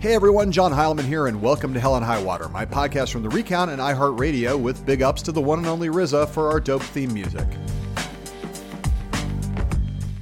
Hey everyone, John Heilemann here, and welcome to Hell and High Water, my podcast from the Recount and iHeartRadio with big ups to the one and only RZA for our dope theme music.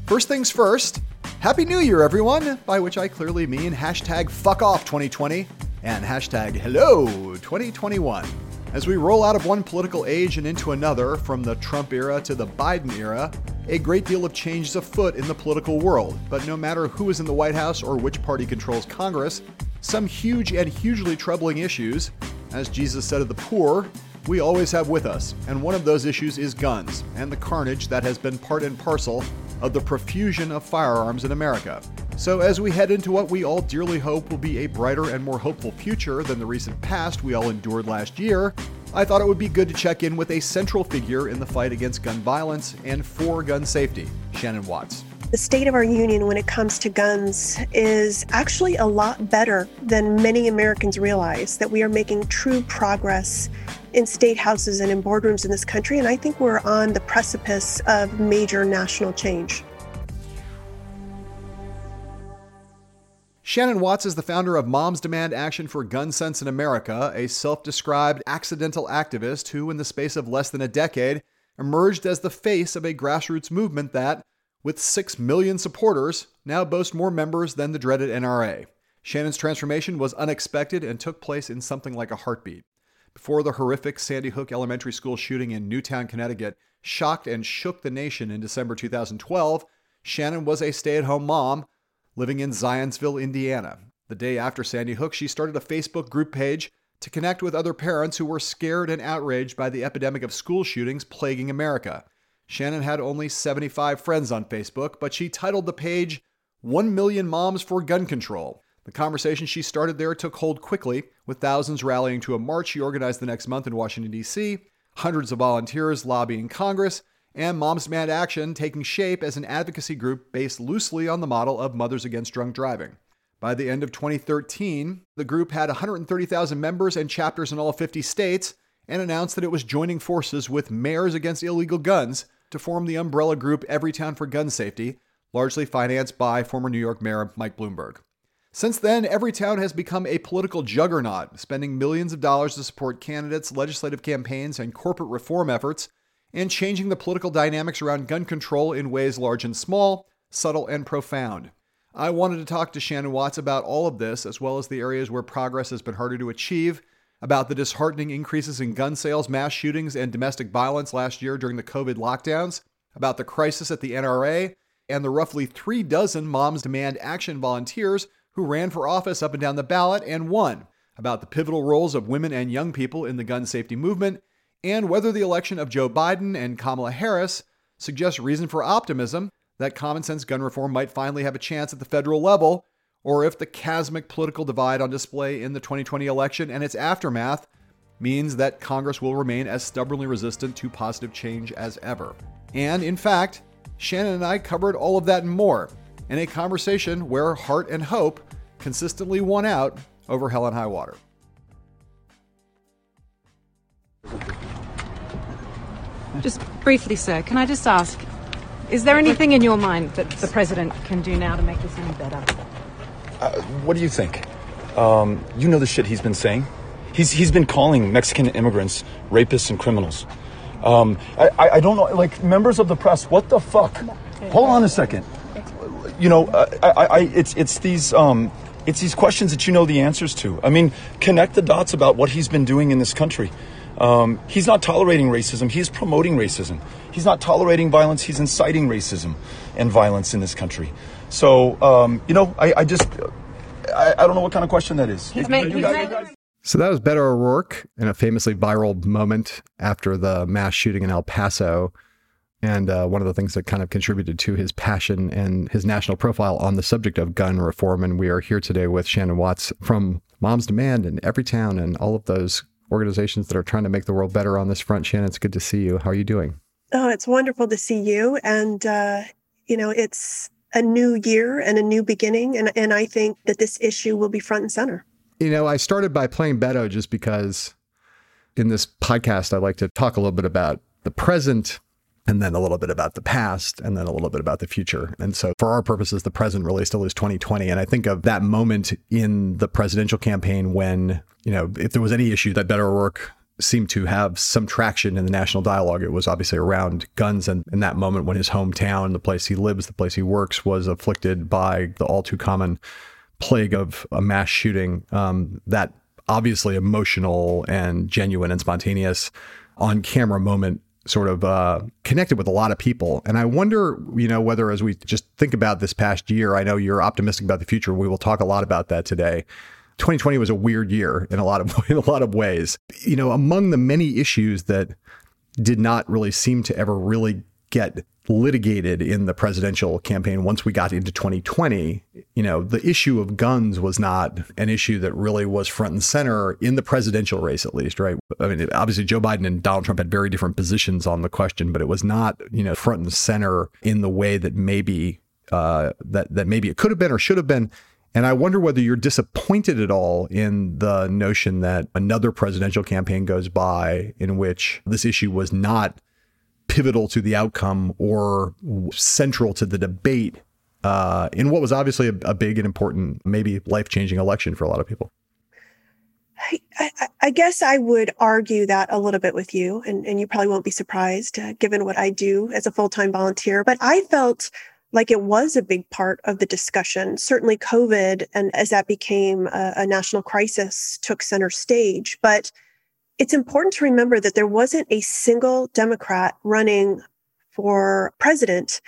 First things first, Happy New Year, everyone! By which I clearly mean hashtag fuck off 2020 and hashtag hello 2021. As we roll out of one political age and into another, from the Trump era to the Biden era, a great deal of change is afoot in the political world. But no matter who is in the White House or which party controls Congress, some huge and hugely troubling issues, as Jesus said of the poor, we always have with us. And one of those issues is guns and the carnage that has been part and parcel of the profusion of firearms in America. So, as we head into what we all dearly hope will be a brighter and more hopeful future than the recent past we all endured last year, I thought it would be good to check in with a central figure in the fight against gun violence and for gun safety, Shannon Watts. The state of our union when it comes to guns is actually a lot better than many Americans realize, that we are making true progress in state houses and in boardrooms in this country, and I think we're on the precipice of major national change. Shannon Watts is the founder of Moms Demand Action for Gun Sense in America, a self described accidental activist who, in the space of less than a decade, emerged as the face of a grassroots movement that, with 6 million supporters, now boasts more members than the dreaded NRA. Shannon's transformation was unexpected and took place in something like a heartbeat. Before the horrific Sandy Hook Elementary School shooting in Newtown, Connecticut, shocked and shook the nation in December 2012, Shannon was a stay at home mom living in Zionsville, Indiana. The day after Sandy Hook, she started a Facebook group page to connect with other parents who were scared and outraged by the epidemic of school shootings plaguing America. Shannon had only 75 friends on Facebook, but she titled the page 1 Million Moms for Gun Control. The conversation she started there took hold quickly, with thousands rallying to a march she organized the next month in Washington, D.C., hundreds of volunteers lobbying Congress, and Moms Demand Action taking shape as an advocacy group based loosely on the model of Mothers Against Drunk Driving. By the end of 2013, the group had 130,000 members and chapters in all 50 states and announced that it was joining forces with Mayors Against Illegal Guns to form the umbrella group Everytown for Gun Safety, largely financed by former New York Mayor Mike Bloomberg. Since then, Everytown has become a political juggernaut, spending millions of dollars to support candidates, legislative campaigns, and corporate reform efforts and changing the political dynamics around gun control in ways large and small, subtle and profound. I wanted to talk to Shannon Watts about all of this, as well as the areas where progress has been harder to achieve, about the disheartening increases in gun sales, mass shootings, and domestic violence last year during the COVID lockdowns, about the crisis at the NRA, and the roughly three dozen Moms Demand Action volunteers who ran for office up and down the ballot and won, about the pivotal roles of women and young people in the gun safety movement, and whether the election of Joe Biden and Kamala Harris suggests reason for optimism that common sense gun reform might finally have a chance at the federal level, or if the chasmic political divide on display in the 2020 election and its aftermath means that Congress will remain as stubbornly resistant to positive change as ever. And in fact, Shannon and I covered all of that and more in a conversation where heart and hope consistently won out over hell and high water. Just briefly, sir, can I just ask, is there anything in your mind that the president can do now to make this any better? Uh, what do you think? Um, you know the shit he's been saying. He's he's been calling Mexican immigrants rapists and criminals. Um, I, I, I don't know, like members of the press. What the fuck? Hold on a second. You know, uh, I, I, it's it's these um, it's these questions that you know the answers to. I mean, connect the dots about what he's been doing in this country. Um, he's not tolerating racism, he's promoting racism. He's not tolerating violence, he's inciting racism and violence in this country. So, um, you know, I, I just, I, I, don't know what kind of question that is. He's made, he's made, so that was Beto O'Rourke in a famously viral moment after the mass shooting in El Paso. And uh, one of the things that kind of contributed to his passion and his national profile on the subject of gun reform. And we are here today with Shannon Watts from Moms Demand and Everytown and all of those organizations that are trying to make the world better on this front. Shannon, it's good to see you. How are you doing? Oh, it's wonderful to see you. And, uh, you know, it's a new year and a new beginning. And, and I think that this issue will be front and center. You know, I started by playing Beto just because in this podcast, I like to talk a little bit about the present and then a little bit about the past, and then a little bit about the future. And so, for our purposes, the present really still is 2020. And I think of that moment in the presidential campaign when, you know, if there was any issue that Beto O'Rourke seemed to have some traction in the national dialogue, it was obviously around guns. And in that moment when his hometown, the place he lives, the place he works, was afflicted by the all too common plague of a mass shooting, um, that obviously emotional and genuine and spontaneous on camera moment sort of uh, connected with a lot of people. And I wonder, you know, whether as we just think about this past year, I know you're optimistic about the future. We will talk a lot about that today. 2020 was a weird year in a lot of in a lot of ways. You know, among the many issues that did not really seem to ever really get litigated in the presidential campaign once we got into 2020 you know the issue of guns was not an issue that really was front and center in the presidential race at least right? I mean obviously joe biden and donald trump had very different positions on the question but it was not you know front and center in the way that maybe uh, that that maybe it could have been or should have been. And I wonder whether you're disappointed at all in the notion that another presidential campaign goes by in which this issue was not pivotal to the outcome or central to the debate uh, in what was obviously a, a big and important, maybe life changing election for a lot of people. I, I, guess I would argue that a little bit with you, and, and you probably won't be surprised uh, given what I do as a full time volunteer. But I felt like it was a big part of the discussion. Certainly, COVID, and as that became a, a national crisis, took center stage. But it's important to remember that there wasn't a single Democrat running for president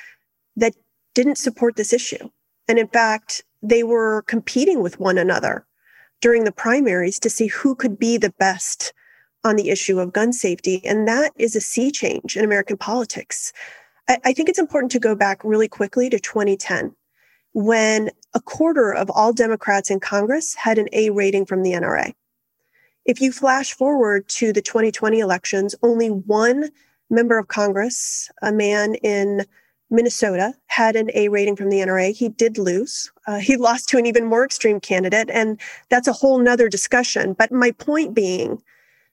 that didn't support this issue. And in fact, they were competing with one another during the primaries to see who could be the best on the issue of gun safety. And that is a sea change in American politics. I, I think it's important to go back really quickly to 2010 when a quarter of all Democrats in Congress had an A rating from the NRA. If you flash forward to the 2020 elections, only one member of Congress, a man in Minnesota, had an A rating from the NRA. He did lose. Uh, he lost to an even more extreme candidate, and that's a whole nother discussion. But my point being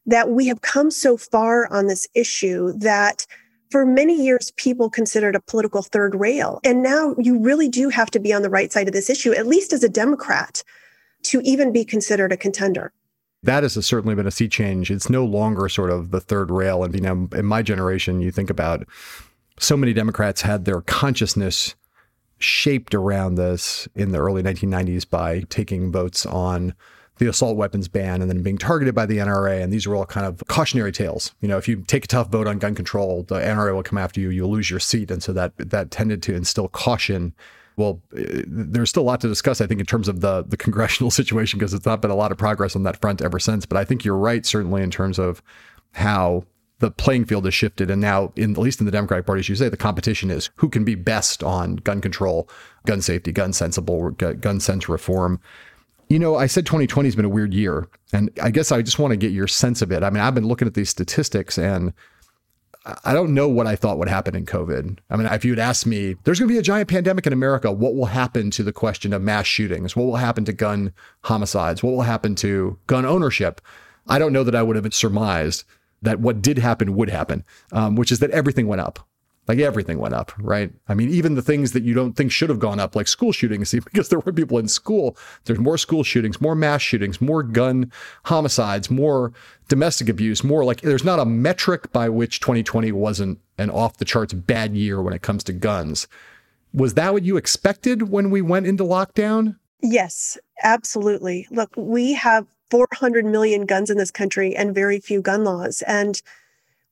that we have come so far on this issue that for many years, people considered a political third rail. And now you really do have to be on the right side of this issue, at least as a Democrat, to even be considered a contender that has certainly been a sea change. It's no longer sort of the third rail. And you know, in my generation, you think about so many Democrats had their consciousness shaped around this in the early 1990s by taking votes on the assault weapons ban and then being targeted by the NRA. And these were all kind of cautionary tales. You know, if you take a tough vote on gun control, the NRA will come after you, you'll lose your seat. And so that that tended to instill caution well, uh, there's still a lot to discuss, I think, in terms of the the congressional situation because it's not been a lot of progress on that front ever since. But I think you're right, certainly in terms of how the playing field has shifted, and now, in at least in the Democratic Party, as you say, the competition is who can be best on gun control, gun safety, gun sensible, gun sense reform. You know, I said 2020 has been a weird year, and I guess I just want to get your sense of it. I mean, I've been looking at these statistics and I don't know what I thought would happen in COVID. I mean, if you had asked me, there's going to be a giant pandemic in America, what will happen to the question of mass shootings? What will happen to gun homicides? What will happen to gun ownership? I don't know that I would have surmised that what did happen would happen, um, which is that everything went up. Like everything went up, right? I mean, even the things that you don't think should have gone up, like school shootings, because there were people in school. There's more school shootings, more mass shootings, more gun homicides, more domestic abuse, more like there's not a metric by which 2020 wasn't an off the charts bad year when it comes to guns. Was that what you expected when we went into lockdown? Yes, absolutely. Look, we have 400 million guns in this country and very few gun laws. And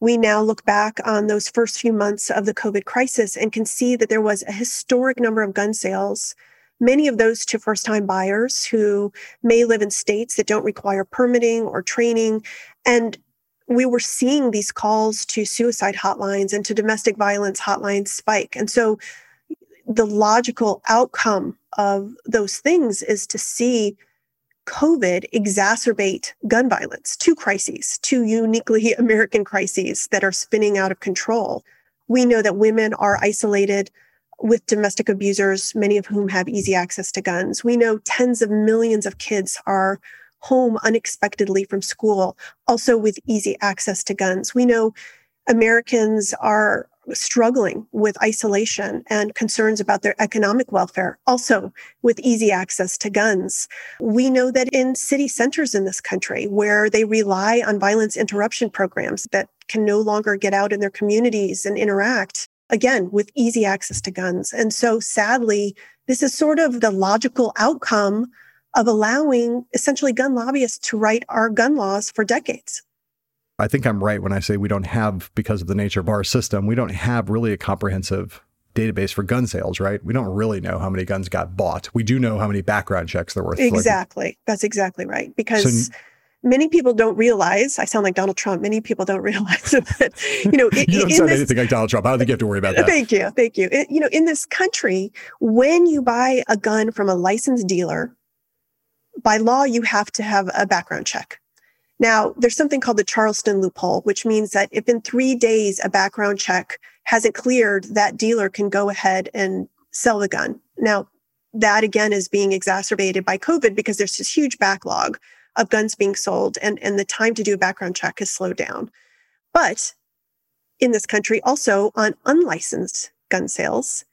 we now look back on those first few months of the COVID crisis and can see that there was a historic number of gun sales, many of those to first time buyers who may live in states that don't require permitting or training. And we were seeing these calls to suicide hotlines and to domestic violence hotlines spike. And so the logical outcome of those things is to see COVID exacerbate gun violence, two crises, two uniquely American crises that are spinning out of control. We know that women are isolated with domestic abusers, many of whom have easy access to guns. We know tens of millions of kids are home unexpectedly from school, also with easy access to guns. We know Americans are struggling with isolation and concerns about their economic welfare, also with easy access to guns. We know that in city centers in this country where they rely on violence interruption programs that can no longer get out in their communities and interact, again, with easy access to guns. And so sadly, this is sort of the logical outcome of allowing essentially gun lobbyists to write our gun laws for decades. I think I'm right when I say we don't have, because of the nature of our system, we don't have really a comprehensive database for gun sales, right? We don't really know how many guns got bought. We do know how many background checks there were. Exactly. That's exactly right. Because so, many people don't realize, I sound like Donald Trump, many people don't realize that, you know, it, you don't sound this, anything like Donald Trump. I don't think you have to worry about that. Thank you. Thank you. It, you know, in this country, when you buy a gun from a licensed dealer, by law, you have to have a background check. Now, there's something called the Charleston loophole, which means that if in three days a background check hasn't cleared, that dealer can go ahead and sell the gun. Now, that again is being exacerbated by COVID because there's this huge backlog of guns being sold and, and the time to do a background check has slowed down. But in this country, also on unlicensed gun sales,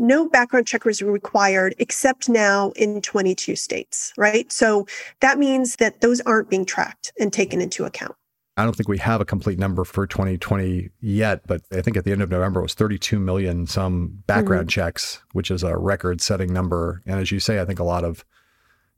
no background checkers are required except now in 22 states, right? So that means that those aren't being tracked and taken into account. I don't think we have a complete number for 2020 yet, but I think at the end of November it was 32 million some background mm-hmm. checks, which is a record setting number. And as you say, I think a lot of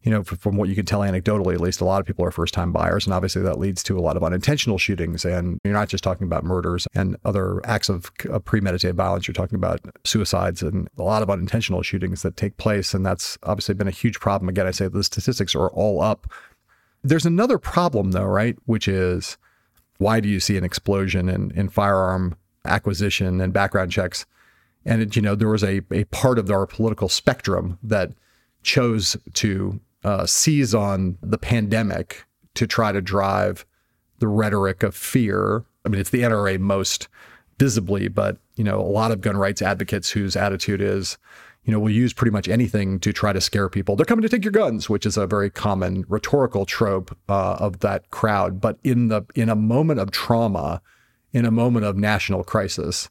you know, from what you can tell anecdotally, at least a lot of people are first time buyers. And obviously that leads to a lot of unintentional shootings. And you're not just talking about murders and other acts of, premeditated violence. You're talking about suicides and a lot of unintentional shootings that take place. And that's obviously been a huge problem. Again, I say the statistics are all up. There's another problem though, right? Which is why do you see an explosion in, in firearm acquisition and background checks? And, it, you know, there was a, a part of our political spectrum that chose to uh, seize on the pandemic to try to drive the rhetoric of fear. I mean, it's the NRA most visibly, but you know, a lot of gun rights advocates whose attitude is, you know, we'll use pretty much anything to try to scare people. They're coming to take your guns, which is a very common rhetorical trope uh, of that crowd. But in the in a moment of trauma, in a moment of national crisis,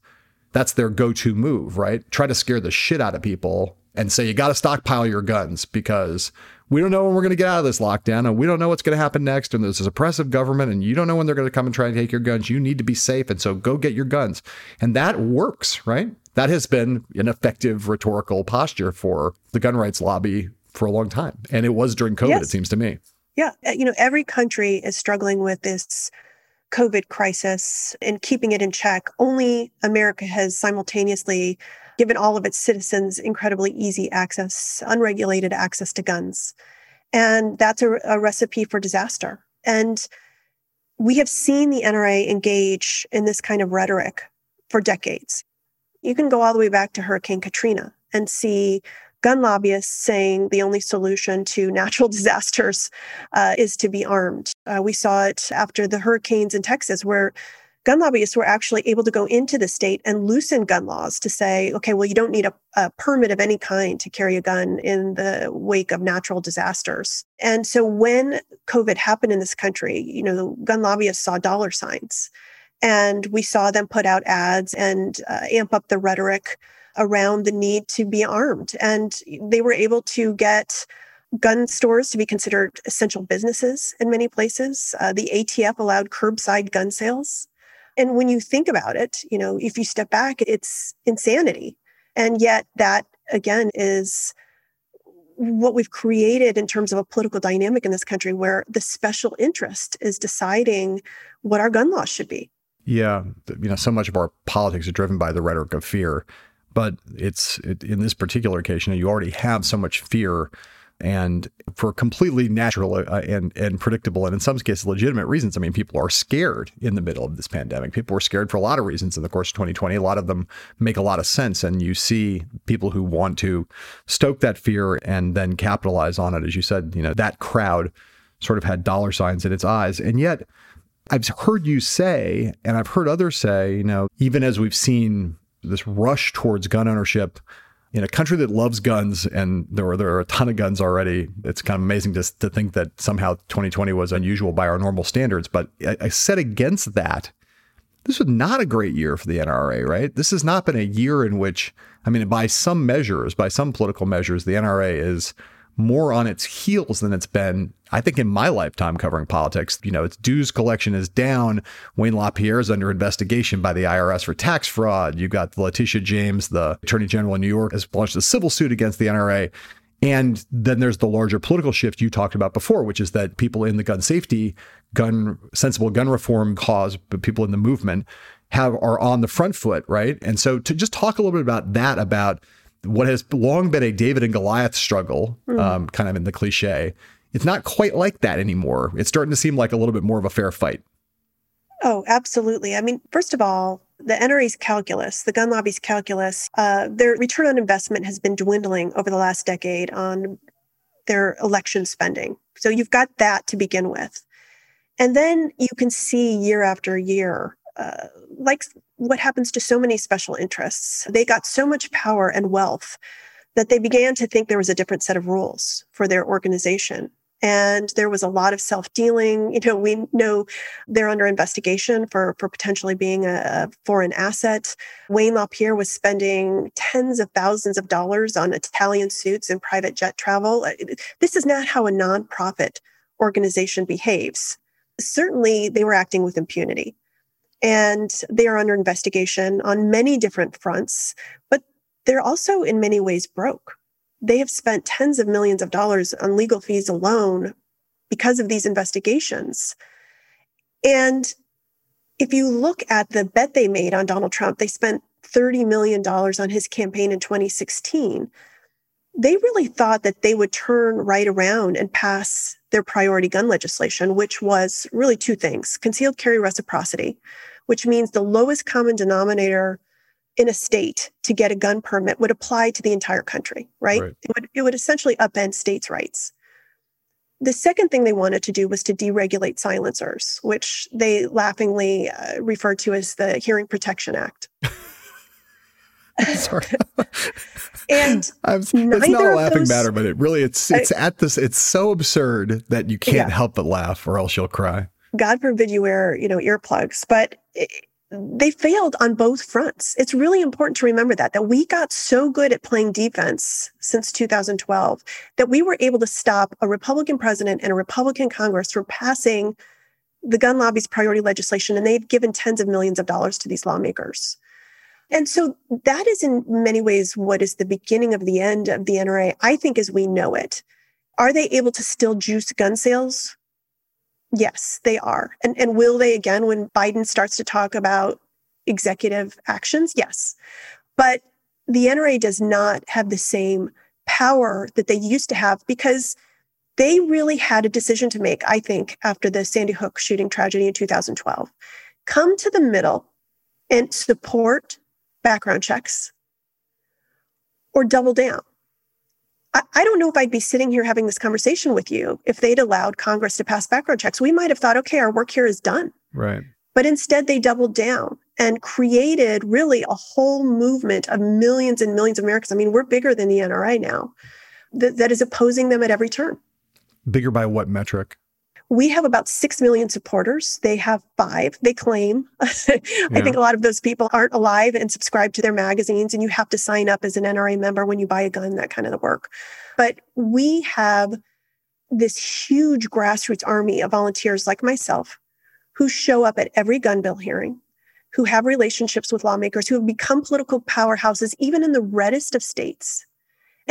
that's their go-to move, right? Try to scare the shit out of people and say you got to stockpile your guns because we don't know when we're going to get out of this lockdown and we don't know what's going to happen next. And there's a oppressive government and you don't know when they're going to come and try and take your guns. You need to be safe. And so go get your guns. And that works, right? That has been an effective rhetorical posture for the gun rights lobby for a long time. And it was during COVID, yes. it seems to me. Yeah. Uh, you know, every country is struggling with this COVID crisis and keeping it in check. Only America has simultaneously given all of its citizens incredibly easy access, unregulated access to guns. And that's a, a recipe for disaster. And we have seen the NRA engage in this kind of rhetoric for decades. You can go all the way back to Hurricane Katrina and see gun lobbyists saying the only solution to natural disasters uh, is to be armed. Uh, we saw it after the hurricanes in Texas, where gun lobbyists were actually able to go into the state and loosen gun laws to say, okay, well, you don't need a, a, permit of any kind to carry a gun in the wake of natural disasters. And so when COVID happened in this country, you know, the gun lobbyists saw dollar signs and we saw them put out ads and uh, amp up the rhetoric around the need to be armed. And they were able to get gun stores to be considered essential businesses in many places. Uh, the ATF allowed curbside gun sales. And when you think about it, you know, if you step back, it's insanity. And yet, that again is what we've created in terms of a political dynamic in this country where the special interest is deciding what our gun laws should be. Yeah. You know, so much of our politics are driven by the rhetoric of fear. But it's it, in this particular occasion, you already have so much fear and for completely natural uh, and and predictable and in some cases legitimate reasons. I mean, people are scared in the middle of this pandemic. People were scared for a lot of reasons in the course of 2020. A lot of them make a lot of sense, and you see people who want to stoke that fear and then capitalize on it. As you said, you know that crowd sort of had dollar signs in its eyes, and yet. I've heard you say, and I've heard others say, you know, even as we've seen this rush towards gun ownership in a country that loves guns and there are, there are a ton of guns already. It's kind of amazing to, to think that somehow 2020 was unusual by our normal standards. But I, I said against that, this was not a great year for the NRA, right? This has not been a year in which, I mean, by some measures, by some political measures, the NRA is more on its heels than it's been, I think, in my lifetime covering politics. You know, its dues collection is down. Wayne LaPierre is under investigation by the IRS for tax fraud. You've got Letitia James, the Attorney General in New York, has launched a civil suit against the NRA. And then there's the larger political shift you talked about before, which is that people in the gun safety, gun sensible gun reform cause, but people in the movement have are on the front foot, right? And so to just talk a little bit about that, about what has long been a David and Goliath struggle, mm. um, kind of in the cliche, it's not quite like that anymore. It's starting to seem like a little bit more of a fair fight. Oh, absolutely. I mean, first of all, the NRA's calculus, the gun lobby's calculus, uh, their return on investment has been dwindling over the last decade on their election spending. So you've got that to begin with. And then you can see year after year, uh, like what happens to so many special interests. They got so much power and wealth that they began to think there was a different set of rules for their organization. And there was a lot of self dealing. You know, we know they're under investigation for, for potentially being a foreign asset. Wayne LaPierre was spending tens of thousands of dollars on Italian suits and private jet travel. Uh, this is not how a nonprofit organization behaves. Certainly, they were acting with impunity. And they are under investigation on many different fronts, but they're also in many ways broke. They have spent tens of millions of dollars on legal fees alone because of these investigations. And if you look at the bet they made on Donald Trump, they spent $30 million on his campaign in 2016. They really thought that they would turn right around and pass their priority gun legislation, which was really two things concealed carry reciprocity, which means the lowest common denominator in a state to get a gun permit would apply to the entire country, right? right? It, would, it would essentially upend states' rights. The second thing they wanted to do was to deregulate silencers, which they laughingly uh, referred to as the Hearing Protection Act. Sorry. and I'm, it's not a laughing those, matter, but it really it's it's I, at this it's so absurd that you can't yeah. help but laugh or else you'll cry. God forbid you wear, you know, earplugs. But they failed on both fronts. It's really important to remember that that we got so good at playing defense since 2012 that we were able to stop a Republican president and a Republican Congress from passing the gun lobby's priority legislation and they've given tens of millions of dollars to these lawmakers. And so that is in many ways what is the beginning of the end of the NRA, I think, as we know it. Are they able to still juice gun sales? Yes, they are. And, and will they again when Biden starts to talk about executive actions? Yes. But the NRA does not have the same power that they used to have because they really had a decision to make, I think, after the Sandy Hook shooting tragedy in 2012. Come to the middle and support background checks or double down. I, I don't know if I'd be sitting here having this conversation with you if they'd allowed Congress to pass background checks. We might have thought, okay, our work here is done. Right. But instead, they doubled down and created really a whole movement of millions and millions of Americans. I mean, we're bigger than the NRA now that, that is opposing them at every turn. Bigger by what metric? We have about 6 million supporters. They have five, they claim. I think a lot of those people aren't alive and subscribe to their magazines, and you have to sign up as an NRA member when you buy a gun, that kind of the work. But we have this huge grassroots army of volunteers like myself who show up at every gun bill hearing, who have relationships with lawmakers, who have become political powerhouses, even in the reddest of states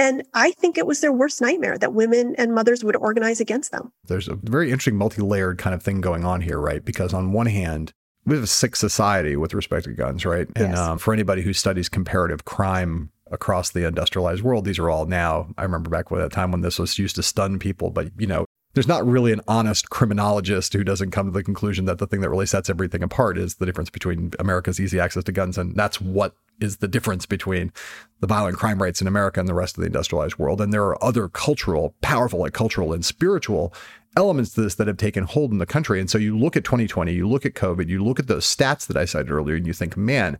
and I think it was their worst nightmare that women and mothers would organize against them. There's a very interesting multi layered kind of thing going on here, right? Because on one hand, we have a sick society with respect to guns, right? And yes. um, for anybody who studies comparative crime across the industrialized world, these are all now. I remember back at a time when this was used to stun people, but you know, there's not really an honest criminologist who doesn't come to the conclusion that the thing that really sets everything apart is the difference between America's easy access to guns and that's what is the difference between the violent crime rates in America and the rest of the industrialized world. And there are other cultural, powerful, like cultural and spiritual elements to this that have taken hold in the country. And so you look at 2020, you look at COVID, you look at those stats that I cited earlier, and you think, man,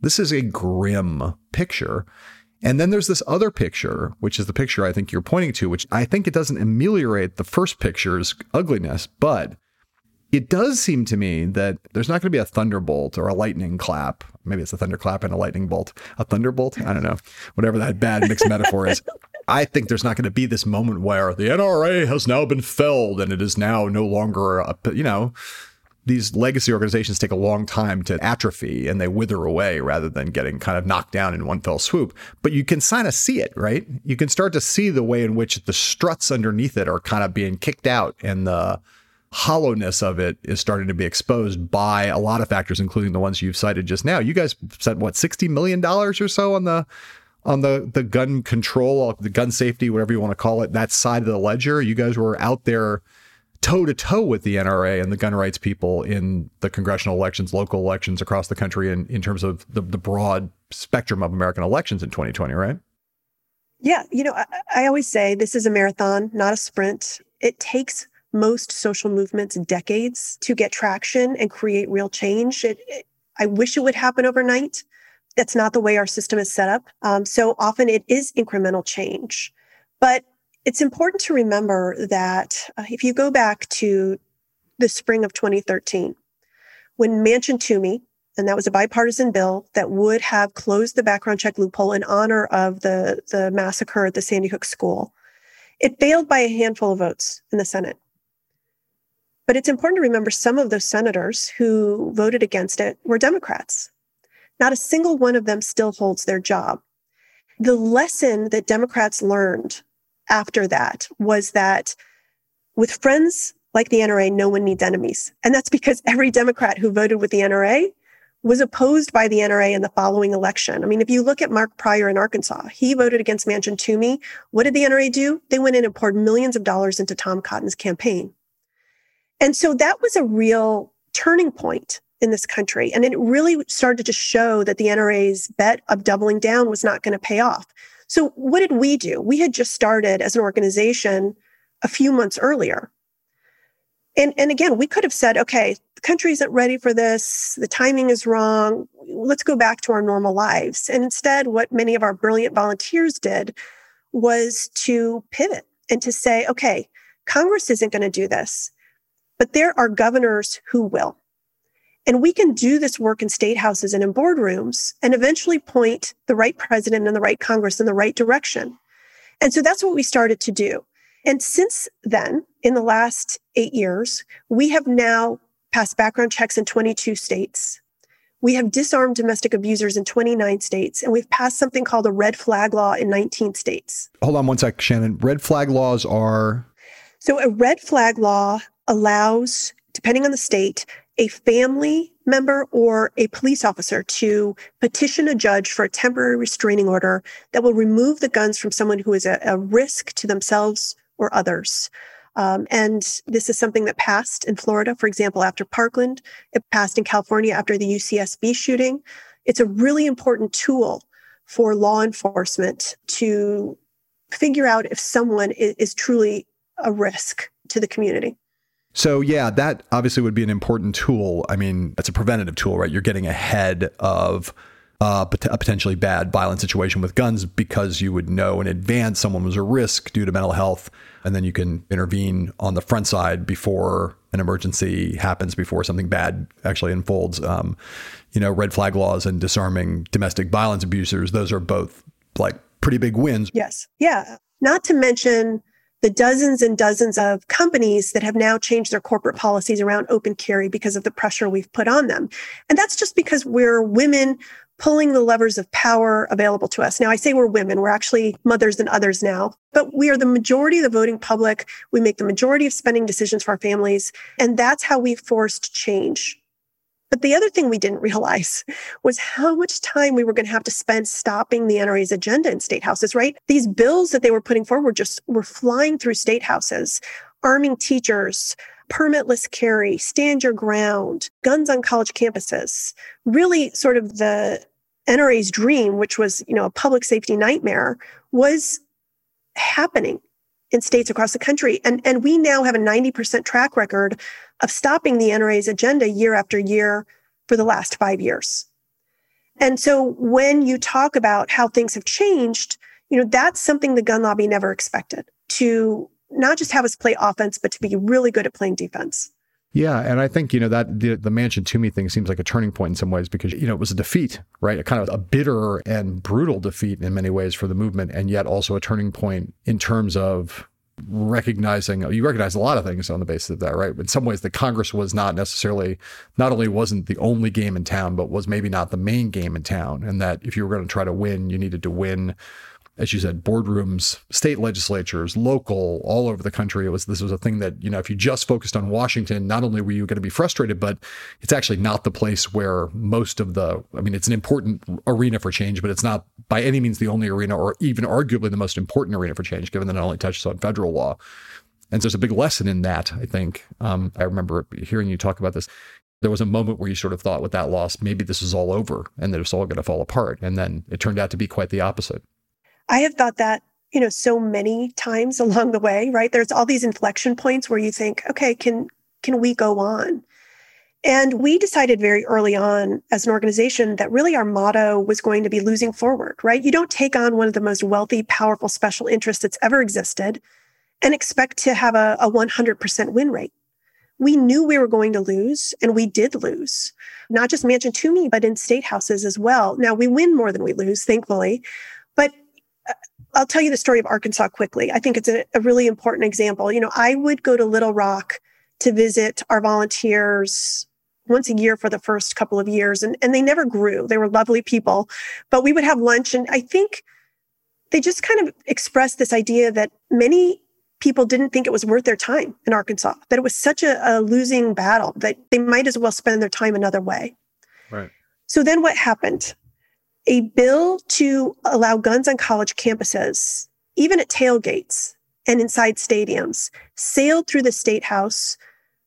this is a grim picture. And then there's this other picture, which is the picture I think you're pointing to, which I think it doesn't ameliorate the first picture's ugliness, but it does seem to me that there's not going to be a thunderbolt or a lightning clap. Maybe it's a thunderclap and a lightning bolt. A thunderbolt? I don't know. Whatever that bad mixed metaphor is. I think there's not going to be this moment where the NRA has now been felled and it is now no longer, a, you know, these legacy organizations take a long time to atrophy and they wither away rather than getting kind of knocked down in one fell swoop. But you can kind of see it, right? You can start to see the way in which the struts underneath it are kind of being kicked out and the hollowness of it is starting to be exposed by a lot of factors, including the ones you've cited just now. You guys spent what sixty million dollars or so on the on the the gun control, uh, the gun safety, whatever you want to call it, that side of the ledger. You guys were out there toe to toe with the NRA and the gun rights people in the congressional elections, local elections across the country, in, in terms of the, the broad spectrum of American elections in 2020, right? Yeah. You know, I, I always say this is a marathon, not a sprint. It takes most social movements decades to get traction and create real change. It, it, I wish it would happen overnight. That's not the way our system is set up. Um, so often it is incremental change. But it's important to remember that uh, if you go back to the spring of 2013, when Manchin Toomey, and that was a bipartisan bill that would have closed the background check loophole in honor of the, the massacre at the Sandy Hook school. It failed by a handful of votes in the Senate. But it's important to remember some of those senators who voted against it were Democrats. Not a single one of them still holds their job. The lesson that Democrats learned after that was that with friends like the NRA, no one needs enemies. And that's because every Democrat who voted with the NRA was opposed by the NRA in the following election. I mean, if you look at Mark Pryor in Arkansas, he voted against Manchin Toomey. What did the NRA do? They went in and poured millions of dollars into Tom Cotton's campaign. And so that was a real turning point in this country. And it really started to show that the NRA's bet of doubling down was not going to pay off. So what did we do? We had just started as an organization a few months earlier. And, and again, we could have said, okay, the country isn't ready for this. The timing is wrong. Let's go back to our normal lives. And instead, what many of our brilliant volunteers did was to pivot and to say, okay, Congress isn't going to do this. But there are governors who will. And we can do this work in state houses and in boardrooms and eventually point the right president and the right Congress in the right direction. And so that's what we started to do. And since then, in the last eight years, we have now passed background checks in 22 states. We have disarmed domestic abusers in 29 states, and we've passed something called a red flag law in 19 states. Hold on one sec, Shannon. Red flag laws are. So, a red flag law allows, depending on the state, a family member or a police officer to petition a judge for a temporary restraining order that will remove the guns from someone who is a, a risk to themselves or others. Um, and this is something that passed in Florida, for example, after Parkland. It passed in California after the UCSB shooting. It's a really important tool for law enforcement to figure out if someone is, is truly a risk to the community. So yeah, that obviously would be an important tool. I mean, it's a preventative tool, right? You're getting ahead of uh, a potentially bad violent situation with guns because you would know in advance someone was a risk due to mental health, and then you can intervene on the front side before an emergency happens, before something bad actually unfolds. Um, you know, red flag laws and disarming domestic violence abusers; those are both like pretty big wins. Yes, yeah. Not to mention the dozens and dozens of companies that have now changed their corporate policies around open carry because of the pressure we've put on them. And that's just because we're women pulling the levers of power available to us. Now, I say we're women, we're actually mothers and others now, but we are the majority of the voting public. We make the majority of spending decisions for our families. And that's how we forced change. But the other thing we didn't realize was how much time we were going to have to spend stopping the NRA's agenda in state houses, right? These bills that they were putting forward just were flying through state houses, arming teachers, permitless carry, stand your ground, guns on college campuses, really sort of the NRA's dream, which was, you know, a public safety nightmare, was happening in states across the country. And, and we now have a 90% track record of stopping the NRA's agenda year after year for the last five years. And so when you talk about how things have changed, you know, that's something the gun lobby never expected to not just have us play offense, but to be really good at playing defense. Yeah, and I think you know that the, the Manchin Toomey thing seems like a turning point in some ways because you know it was a defeat, right? A kind of a bitter and brutal defeat in many ways for the movement, and yet also a turning point in terms of recognizing you recognize a lot of things on the basis of that, right? In some ways, the Congress was not necessarily not only wasn't the only game in town, but was maybe not the main game in town, and that if you were going to try to win, you needed to win as you said, boardrooms, state legislatures, local, all over the country. It was this was a thing that you know if you just focused on Washington, not only were you going to be frustrated, but it's actually not the place where most of the. I mean, it's an important arena for change, but it's not by any means the only arena, or even arguably the most important arena for change, given that it only touches on federal law. And so there's a big lesson in that. I think um, I remember hearing you talk about this. There was a moment where you sort of thought, with that loss, maybe this is all over, and that it's all going to fall apart. And then it turned out to be quite the opposite. I have thought that, you know, so many times along the way, right? There's all these inflection points where you think, okay, can can we go on? And we decided very early on as an organization that really our motto was going to be losing forward, right? You don't take on one of the most wealthy, powerful special interests that's ever existed and expect to have a, a 100% win rate. We knew we were going to lose, and we did lose, not just Manchin Toomey, but in state houses as well. Now, we win more than we lose, thankfully. I'll tell you the story of Arkansas quickly. I think it's a, a, really important example. You know, I would go to Little Rock to visit our volunteers once a year for the first couple of years, and, and they never grew. They were lovely people, but we would have lunch. And I think they just kind of expressed this idea that many people didn't think it was worth their time in Arkansas, that it was such a, a losing battle that they might as well spend their time another way. Right. So then what happened? A bill to allow guns on college campuses, even at tailgates and inside stadiums, sailed through the state house.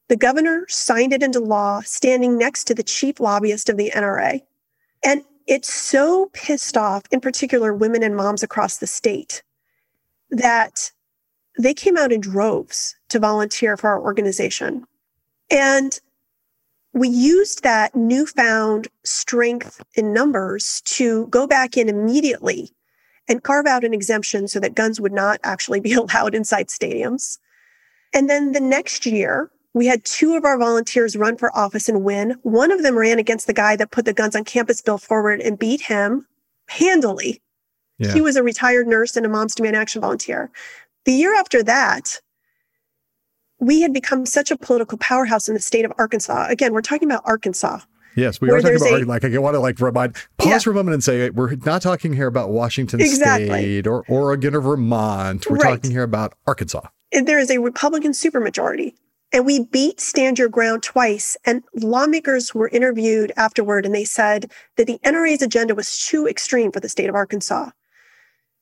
The governor signed it into law, standing next to the chief lobbyist of the NRA. And it so pissed off, in particular, women and moms across the state, that they came out in droves to volunteer for our organization. And we used that newfound strength in numbers to go back in immediately and carve out an exemption so that guns would not actually be allowed inside stadiums. And then the next year, we had two of our volunteers run for office and win. One of them ran against the guy that put the guns on campus bill forward and beat him handily. Yeah. He was a retired nurse and a Moms Demand Action volunteer. The year after that, we had become such a political powerhouse in the state of Arkansas. Again, we're talking about Arkansas. Yes, we are talking about a, like I want to like remind pause yeah. for a moment and say we're not talking here about Washington exactly. State or Oregon or Vermont. We're right. talking here about Arkansas. And there is a Republican supermajority. And we beat Stand Your Ground twice. And lawmakers were interviewed afterward and they said that the NRA's agenda was too extreme for the state of Arkansas.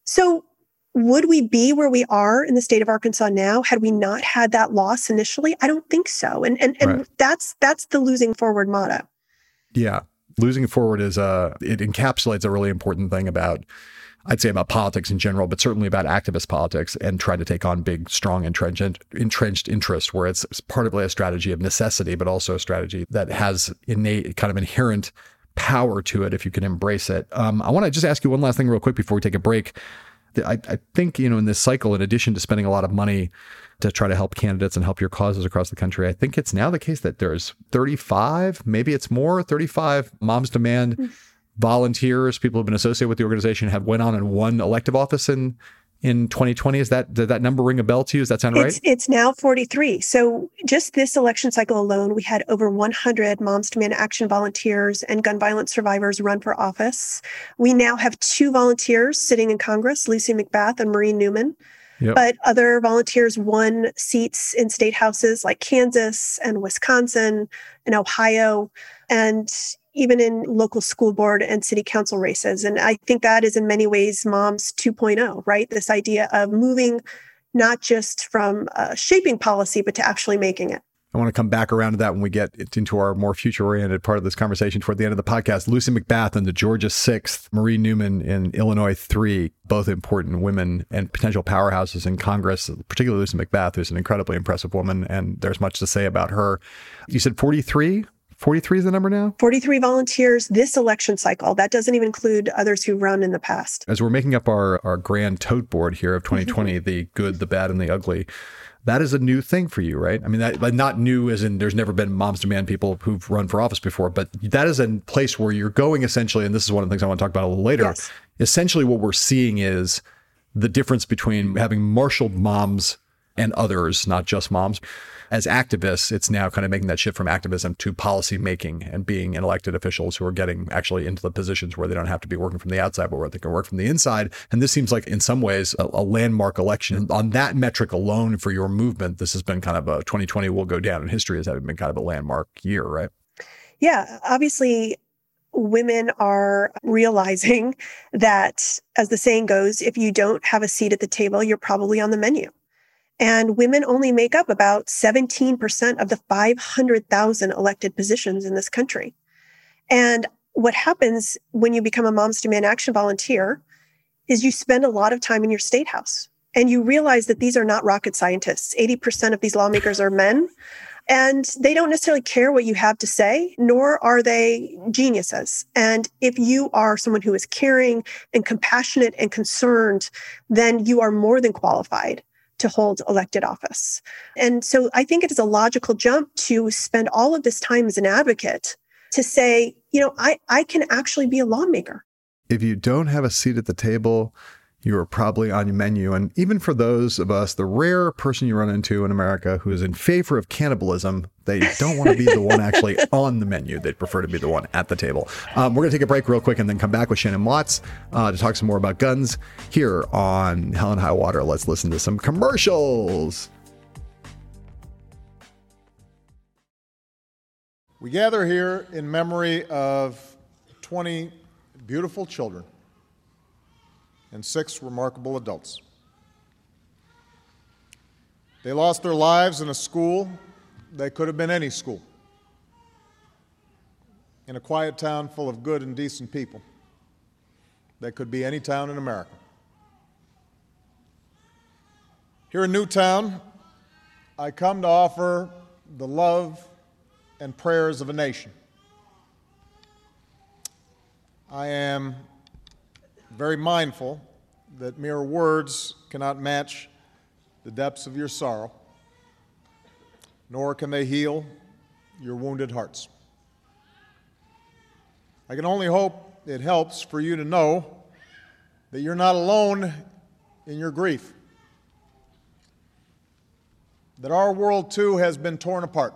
So would we be where we are in the state of Arkansas now had we not had that loss initially? I don't think so. And and, and right. that's that's the losing forward motto. Yeah. Losing forward is a it encapsulates a really important thing about I'd say about politics in general, but certainly about activist politics and try to take on big, strong, entrenched, entrenched interest where it's partly a strategy of necessity, but also a strategy that has innate kind of inherent power to it if you can embrace it. Um, I want to just ask you one last thing real quick before we take a break. I, I think, you know, in this cycle, in addition to spending a lot of money to try to help candidates and help your causes across the country, I think it's now the case that there's 35, maybe it's more, 35 Moms Demand mm. volunteers, people who've been associated with the organization have went on and won elective office in in 2020. Is that did that number ring a bell to you? Does that sound right? It's, now 43. So just this election cycle alone, we had over 100 Moms Demand Action volunteers and gun violence survivors run for office. We now have two volunteers sitting in Congress, Lucy McBath and Marie Newman. Yep. But other volunteers won seats in state houses like Kansas and Wisconsin and Ohio. And even in local school board and city council races. And I think that is in many ways Moms 2.0, right? This idea of moving not just from uh, shaping policy, but to actually making it. I want to come back around to that when we get into our more future oriented part of this conversation toward the end of the podcast. Lucy McBath and the Georgia 6th, Marie Newman in Illinois 3, both important women and potential powerhouses in Congress, particularly Lucy McBath, who's an incredibly impressive woman, and there's much to say about her. You said 43 43 is the number now? 43 volunteers this election cycle. That doesn't even include others who run in the past. As we're making up our, our grand tote board here of mm-hmm. 2020, the good, the bad, and the ugly, that is a new thing for you, right? I mean, that, not new as in there's never been moms demand people who've run for office before, but that is a place where you're going essentially. And this is one of the things I want to talk about a little later. Yes. Essentially, what we're seeing is the difference between having marshaled moms and others, not just moms. As activists, it's now kind of making that shift from activism to policy making and being elected officials who are getting actually into the positions where they don't have to be working from the outside, but where they can work from the inside. And this seems like, in some ways, a, a landmark election. On that metric alone for your movement, this has been kind of a 2020 will go down in history as having been kind of a landmark year, right? Yeah, obviously, women are realizing that, as the saying goes, if you don't have a seat at the table, you're probably on the menu. And women only make up about 17% of the 500,000 elected positions in this country. And what happens when you become a Moms Demand Action volunteer is you spend a lot of time in your state house and you realize that these are not rocket scientists. 80% of these lawmakers are men and they don't necessarily care what you have to say, nor are they geniuses. And if you are someone who is caring and compassionate and concerned, then you are more than qualified to hold elected office. And so I think it is a logical jump to spend all of this time as an advocate to say, you know, I, I can actually be a lawmaker. If you don't have a seat at the table, you are probably on your menu. And even for those of us, the rare person you run into in America who is in favor of cannibalism, they don't want to be the one actually on the menu. They'd prefer to be the one at the table. Um, we're going to take a break real quick and then come back with Shannon Watts uh, to talk some more about guns here on Hell and High Water. Let's listen to some commercials. We gather here in memory of 20 beautiful children and six remarkable adults. They lost their lives in a school that could have been any school, in a quiet town full of good and decent people that could be any town in America. Here in Newtown, I come to offer the love and prayers of a nation. I am very mindful that mere words cannot match the depths of your sorrow, nor can they heal your wounded hearts. I can only hope it helps for you to know that you're not alone in your grief. That our world too has been torn apart.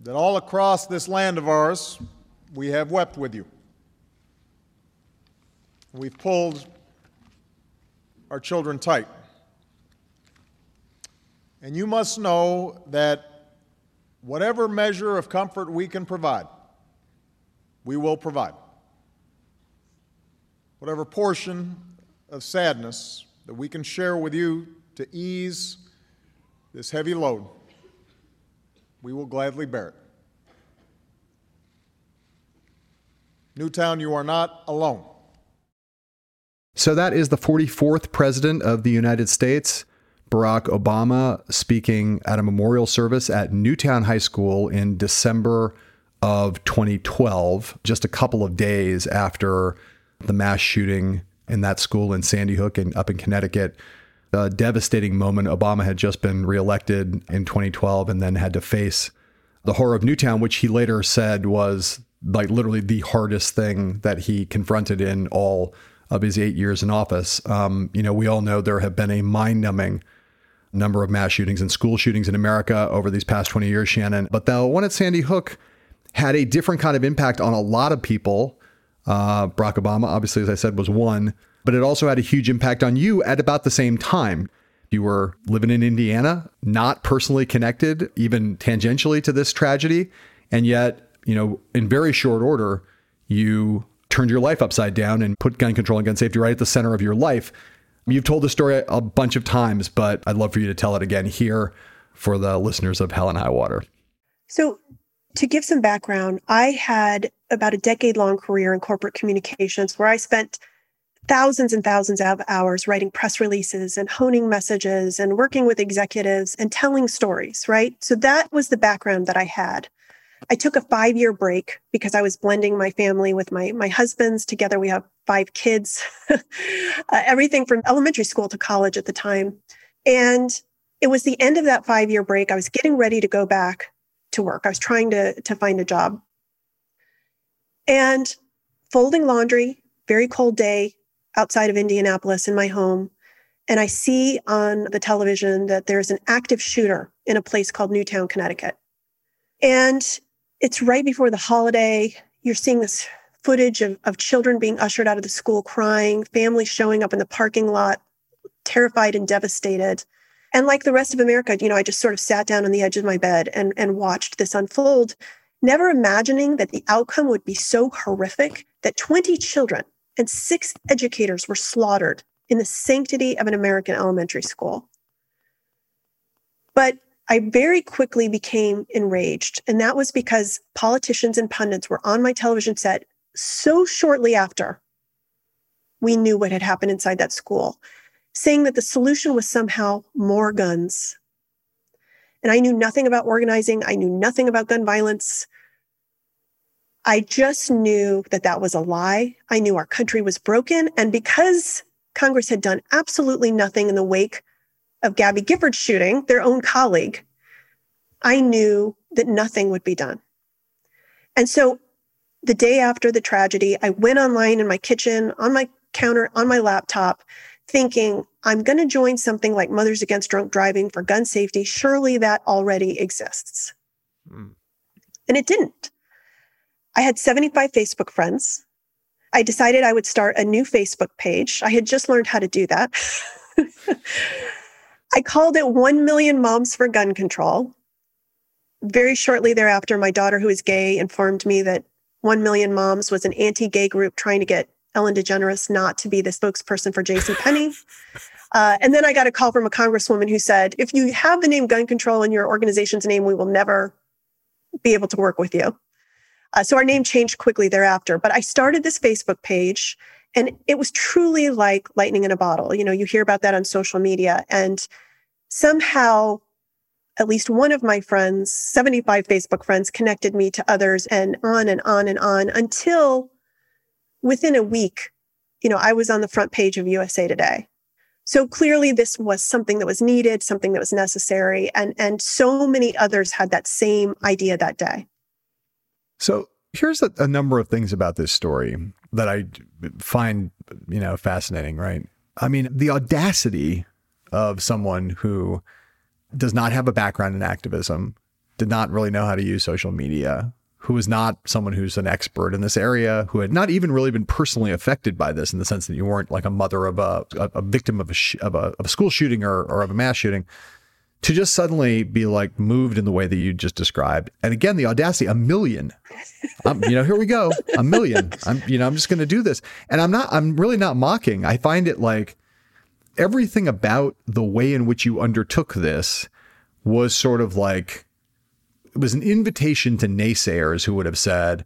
That all across this land of ours, we have wept with you. We've pulled our children tight. And you must know that whatever measure of comfort we can provide, we will provide. Whatever portion of sadness that we can share with you to ease this heavy load, we will gladly bear it. Newtown, you are not alone. So that is the 44th president of the United States, Barack Obama, speaking at a memorial service at Newtown High School in December of 2012, just a couple of days after the mass shooting in that school in Sandy Hook and up in Connecticut. A devastating moment. Obama had just been reelected in 2012 and then had to face the horror of Newtown, which he later said was like literally the hardest thing that he confronted in all of his eight years in office. Um, you know, we all know there have been a mind numbing number of mass shootings and school shootings in America over these past 20 years, Shannon. But the one at Sandy Hook had a different kind of impact on a lot of people. Uh, Barack Obama, obviously, as I said, was one, but it also had a huge impact on you at about the same time. You were living in Indiana, not personally connected, even tangentially to this tragedy. And yet, you know, in very short order, you turned your life upside down and put gun control and gun safety right at the center of your life. You've told the story a bunch of times, but I'd love for you to tell it again here for the listeners of Hell and High Water. So, to give some background, I had about a decade long career in corporate communications where I spent thousands and thousands of hours writing press releases and honing messages and working with executives and telling stories, right? So that was the background that I had. I took a five year break because I was blending my family with my, my husband's. Together, we have five kids, uh, everything from elementary school to college at the time. And it was the end of that five year break. I was getting ready to go back to work. I was trying to, to find a job. And folding laundry, very cold day outside of Indianapolis in my home. And I see on the television that there's an active shooter in a place called Newtown, Connecticut. And it's right before the holiday. You're seeing this footage of, of children being ushered out of the school crying, families showing up in the parking lot, terrified and devastated. And like the rest of America, you know, I just sort of sat down on the edge of my bed and, and watched this unfold, never imagining that the outcome would be so horrific that 20 children and six educators were slaughtered in the sanctity of an American elementary school. But I very quickly became enraged. And that was because politicians and pundits were on my television set so shortly after we knew what had happened inside that school, saying that the solution was somehow more guns. And I knew nothing about organizing, I knew nothing about gun violence. I just knew that that was a lie. I knew our country was broken. And because Congress had done absolutely nothing in the wake of Gabby Giffords shooting, their own colleague, I knew that nothing would be done. And so the day after the tragedy, I went online in my kitchen, on my counter, on my laptop, thinking, I'm going to join something like Mothers Against Drunk Driving for gun safety. Surely that already exists. Mm. And it didn't. I had 75 Facebook friends. I decided I would start a new Facebook page. I had just learned how to do that. I called it 1 Million Moms for Gun Control. Very shortly thereafter, my daughter, who is gay, informed me that 1 Million Moms was an anti gay group trying to get Ellen DeGeneres not to be the spokesperson for J.C. Penney. Uh, and then I got a call from a congresswoman who said, if you have the name gun control in your organization's name, we will never be able to work with you. Uh, so our name changed quickly thereafter. But I started this Facebook page and it was truly like lightning in a bottle. You know, you hear about that on social media. And somehow, at least one of my friends, 75 Facebook friends, connected me to others and on and on and on until within a week, you know, I was on the front page of USA Today. So clearly this was something that was needed, something that was necessary. And, and so many others had that same idea that day. So here's a, a, number of things about this story that I find, you know, fascinating, right? I mean, the audacity of someone who does not have a background in activism, did not really know how to use social media, who is not someone who's an expert in this area, who had not even really been personally affected by this in the sense that you weren't like a mother of a, a, a victim of a, sh- of a, of a school shooting or, or of a mass shooting to just suddenly be like moved in the way that you just described. And again, the audacity, a million. You know, here we go, a million. I'm, you know, I'm just going to do this, and I'm not. I'm really not mocking. I find it like everything about the way in which you undertook this was sort of like it was an invitation to naysayers who would have said,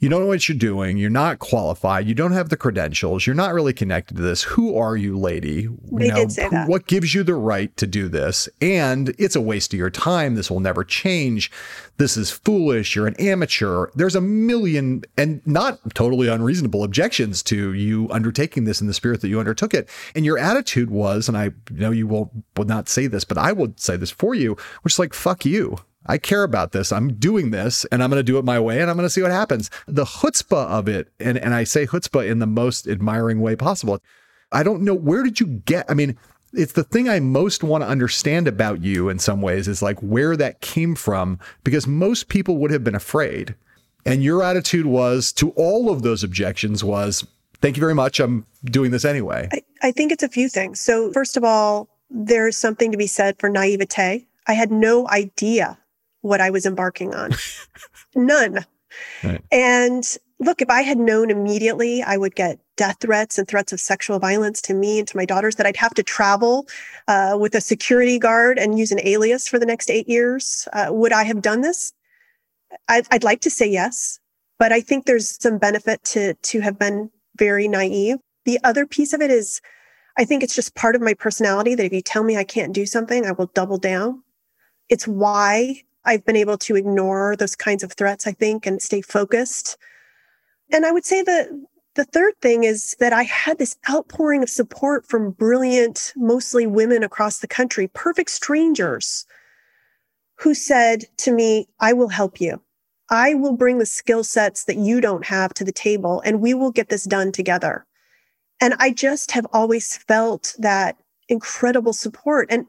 you don't know what you're doing. You're not qualified. You don't have the credentials. You're not really connected to this. Who are you, lady? They you know, did say who, that. What gives you the right to do this? And it's a waste of your time. This will never change. This is foolish. You're an amateur. There's a million and not totally unreasonable objections to you undertaking this in the spirit that you undertook it. And your attitude was, and I know you will will not say this, but I will say this for you, which is like, fuck you. I care about this. I'm doing this and I'm going to do it my way and I'm going to see what happens. The chutzpah of it, and, and I say chutzpah in the most admiring way possible. I don't know where did you get, I mean, it's the thing I most want to understand about you in some ways is like where that came from because most people would have been afraid. And your attitude was to all of those objections was, thank you very much. I'm doing this anyway. I, I think it's a few things. So, first of all, there's something to be said for naivete. I had no idea what I was embarking on. None. Right. And look, if I had known immediately, I would get death threats and threats of sexual violence to me and to my daughters, that I'd have to travel uh, with a security guard and use an alias for the next eight years. Uh, would I have done this? I'd, I'd like to say yes, but I think there's some benefit to to have been very naive. The other piece of it is, I think it's just part of my personality that if you tell me I can't do something, I will double down. It's why I've been able to ignore those kinds of threats, I think, and stay focused. And I would say that the third thing is that I had this outpouring of support from brilliant, mostly women across the country, perfect strangers who said to me, I will help you. I will bring the skill sets that you don't have to the table and we will get this done together. And I just have always felt that incredible support. And,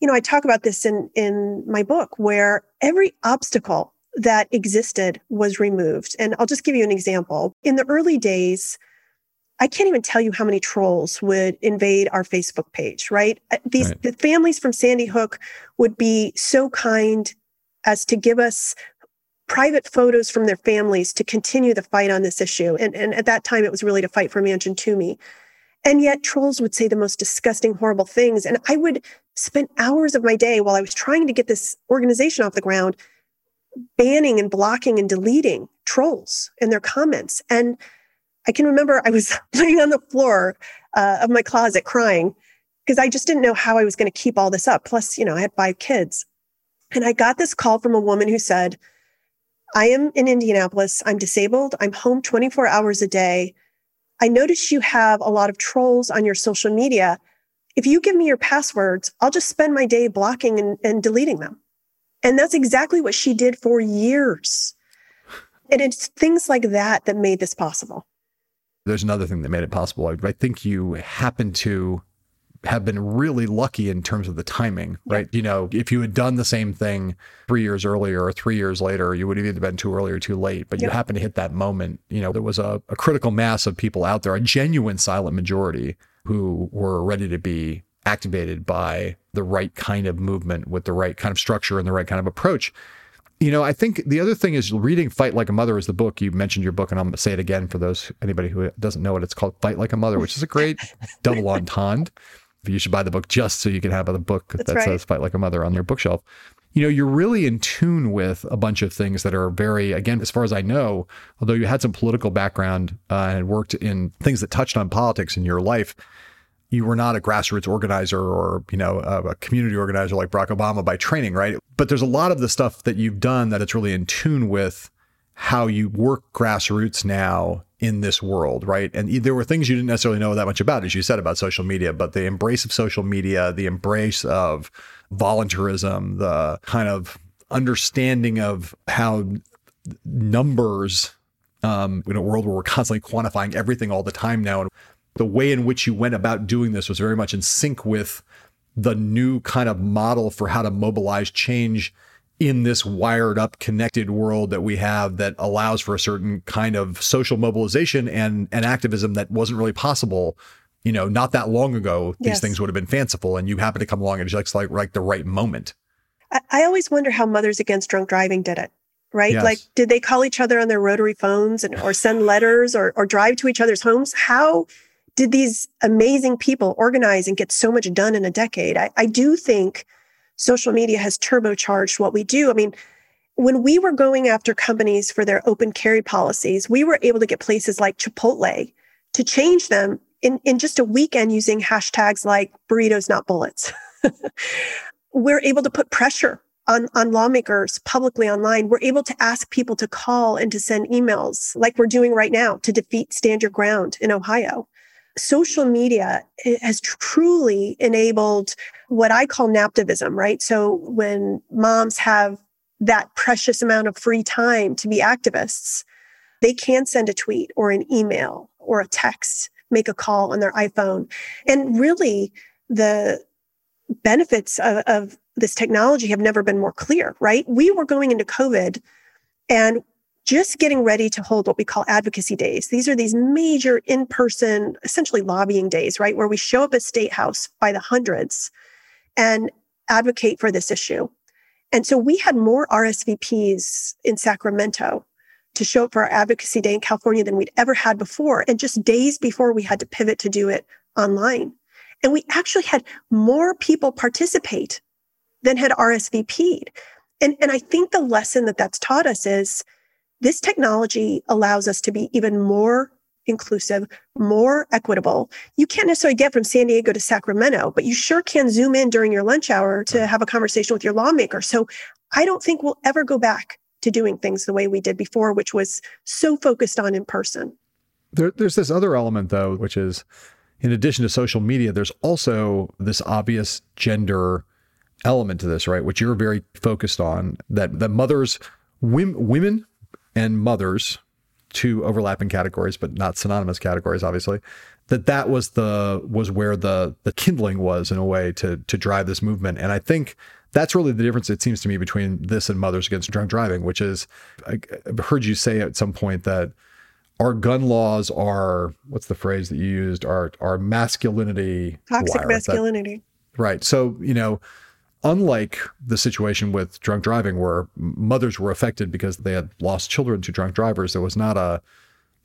you know, I talk about this in, in my book where every obstacle that existed was removed. And I'll just give you an example. In the early days, I can't even tell you how many trolls would invade our Facebook page, right? Uh, these right. the families from Sandy Hook would be so kind as to give us private photos from their families to continue the fight on this issue. And, and at that time, it was really to fight for Manchin Toomey. And yet, trolls would say the most disgusting, horrible things. And I would spend hours of my day while I was trying to get this organization off the ground banning and blocking and deleting trolls and their comments. And I can remember I was laying on the floor uh, of my closet crying because I just didn't know how I was going to keep all this up. Plus, you know, I had five kids. And I got this call from a woman who said, I am in Indianapolis. I'm disabled. I'm home 24 hours a day. I notice you have a lot of trolls on your social media. If you give me your passwords, I'll just spend my day blocking and, and deleting them. And that's exactly what she did for years. And it's things like that that made this possible. There's another thing that made it possible. I, I think you happen to have been really lucky in terms of the timing, right? You know, if you had done the same thing three years earlier or three years later, you would have either been too early or too late. But yep. you happen to hit that moment. You know, there was a, a critical mass of people out there, a genuine silent majority who were ready to be activated by the right kind of movement with the right kind of structure and the right kind of approach. You know, I think the other thing is reading Fight Like a Mother is the book. You mentioned your book, and I'm going to say it again for those anybody who doesn't know it. It's called Fight Like a Mother, which is a great double entendre. You should buy the book just so you can have a book That's that right. says Fight Like a Mother on your bookshelf. You know, you're really in tune with a bunch of things that are very, again, as far as I know, although you had some political background uh, and worked in things that touched on politics in your life, you were not a grassroots organizer or you know a, community organizer like Barack Obama by training, right? But there's a lot of the stuff that you've done that it's really in tune with how you work grassroots now in this world, right? And there were things you didn't necessarily know that much about, as you said about social media, but the embrace of social media, the embrace of voluntarism, the kind of understanding of how numbers um, in a world where we're constantly quantifying everything all the time now and the way in which you went about doing this was very much in sync with the new kind of model for how to mobilize change in this wired up connected world that we have that allows for a certain kind of social mobilization and, and activism that wasn't really possible you know not that long ago these yes. things would have been fanciful and you happen to come along and it's like like the right moment I, I always wonder how mothers against drunk driving did it right yes. like did they call each other on their rotary phones and or send letters or, or drive to each other's homes how did these amazing people organize and get so much done in a decade? I, I do think social media has turbocharged what we do. I mean, when we were going after companies for their open carry policies, we were able to get places like Chipotle to change them in, in just a weekend using hashtags like burritos, not bullets. we're able to put pressure on, on lawmakers publicly online. We're able to ask people to call and to send emails like we're doing right now to defeat Stand Your Ground in Ohio social media eh, has truly enabled what I call naptivism, right? So when moms have that precious amount of free time to be activists, they can send a tweet or an email or a text, make a call on their iPhone. And really, the benefits of, of this technology have never been more clear, right? We were going into COVID and just getting ready to hold what we call advocacy days. These are these major in person, essentially lobbying days, right? Where we show up at State House by the hundreds and advocate for this issue. And so we had more RSVPs in Sacramento to show up for our advocacy day in California than we'd ever had before. And just days before we had to pivot to do it online. And we actually had more people participate than had RSVP'd. And, and I think the lesson that that's taught us is this technology allows us to be even more inclusive, more equitable. You can't necessarily get from San Diego to Sacramento, but you sure can zoom in during your lunch hour to have a conversation with your lawmaker. So I don't think we'll ever go back to doing things the way we did before, which was so focused on in person. There, there's this other element, though, which is in addition to social media, there's also this obvious gender element to this, right? Which you're very focused on that that mothers, women and mothers, two overlapping categories, but not synonymous categories, obviously. That that was the was where the the kindling was in a way to to drive this movement, and I think that's really the difference it seems to me between this and Mothers Against Drunk Driving, which is I, I've heard you say at some point that our gun laws are what's the phrase that you used are are masculinity toxic wire. masculinity that, right so you know unlike the situation with drunk driving where mothers were affected because they had lost children to drunk drivers there was not a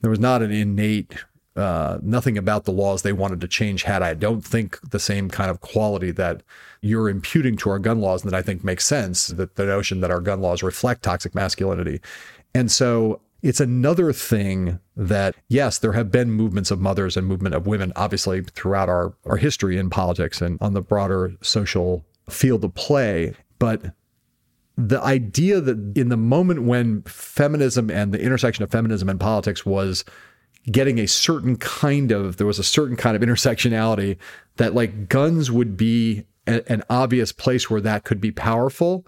there was not an innate uh, nothing about the laws they wanted to change had I don't think the same kind of quality that you're imputing to our gun laws and that I think makes sense that the notion that our gun laws reflect toxic masculinity. And so it's another thing that, yes, there have been movements of mothers and movement of women, obviously, throughout our, our history in politics and on the broader social field of play. But the idea that in the moment when feminism and the intersection of feminism and politics was getting a certain kind of, there was a certain kind of intersectionality that like guns would be a, an obvious place where that could be powerful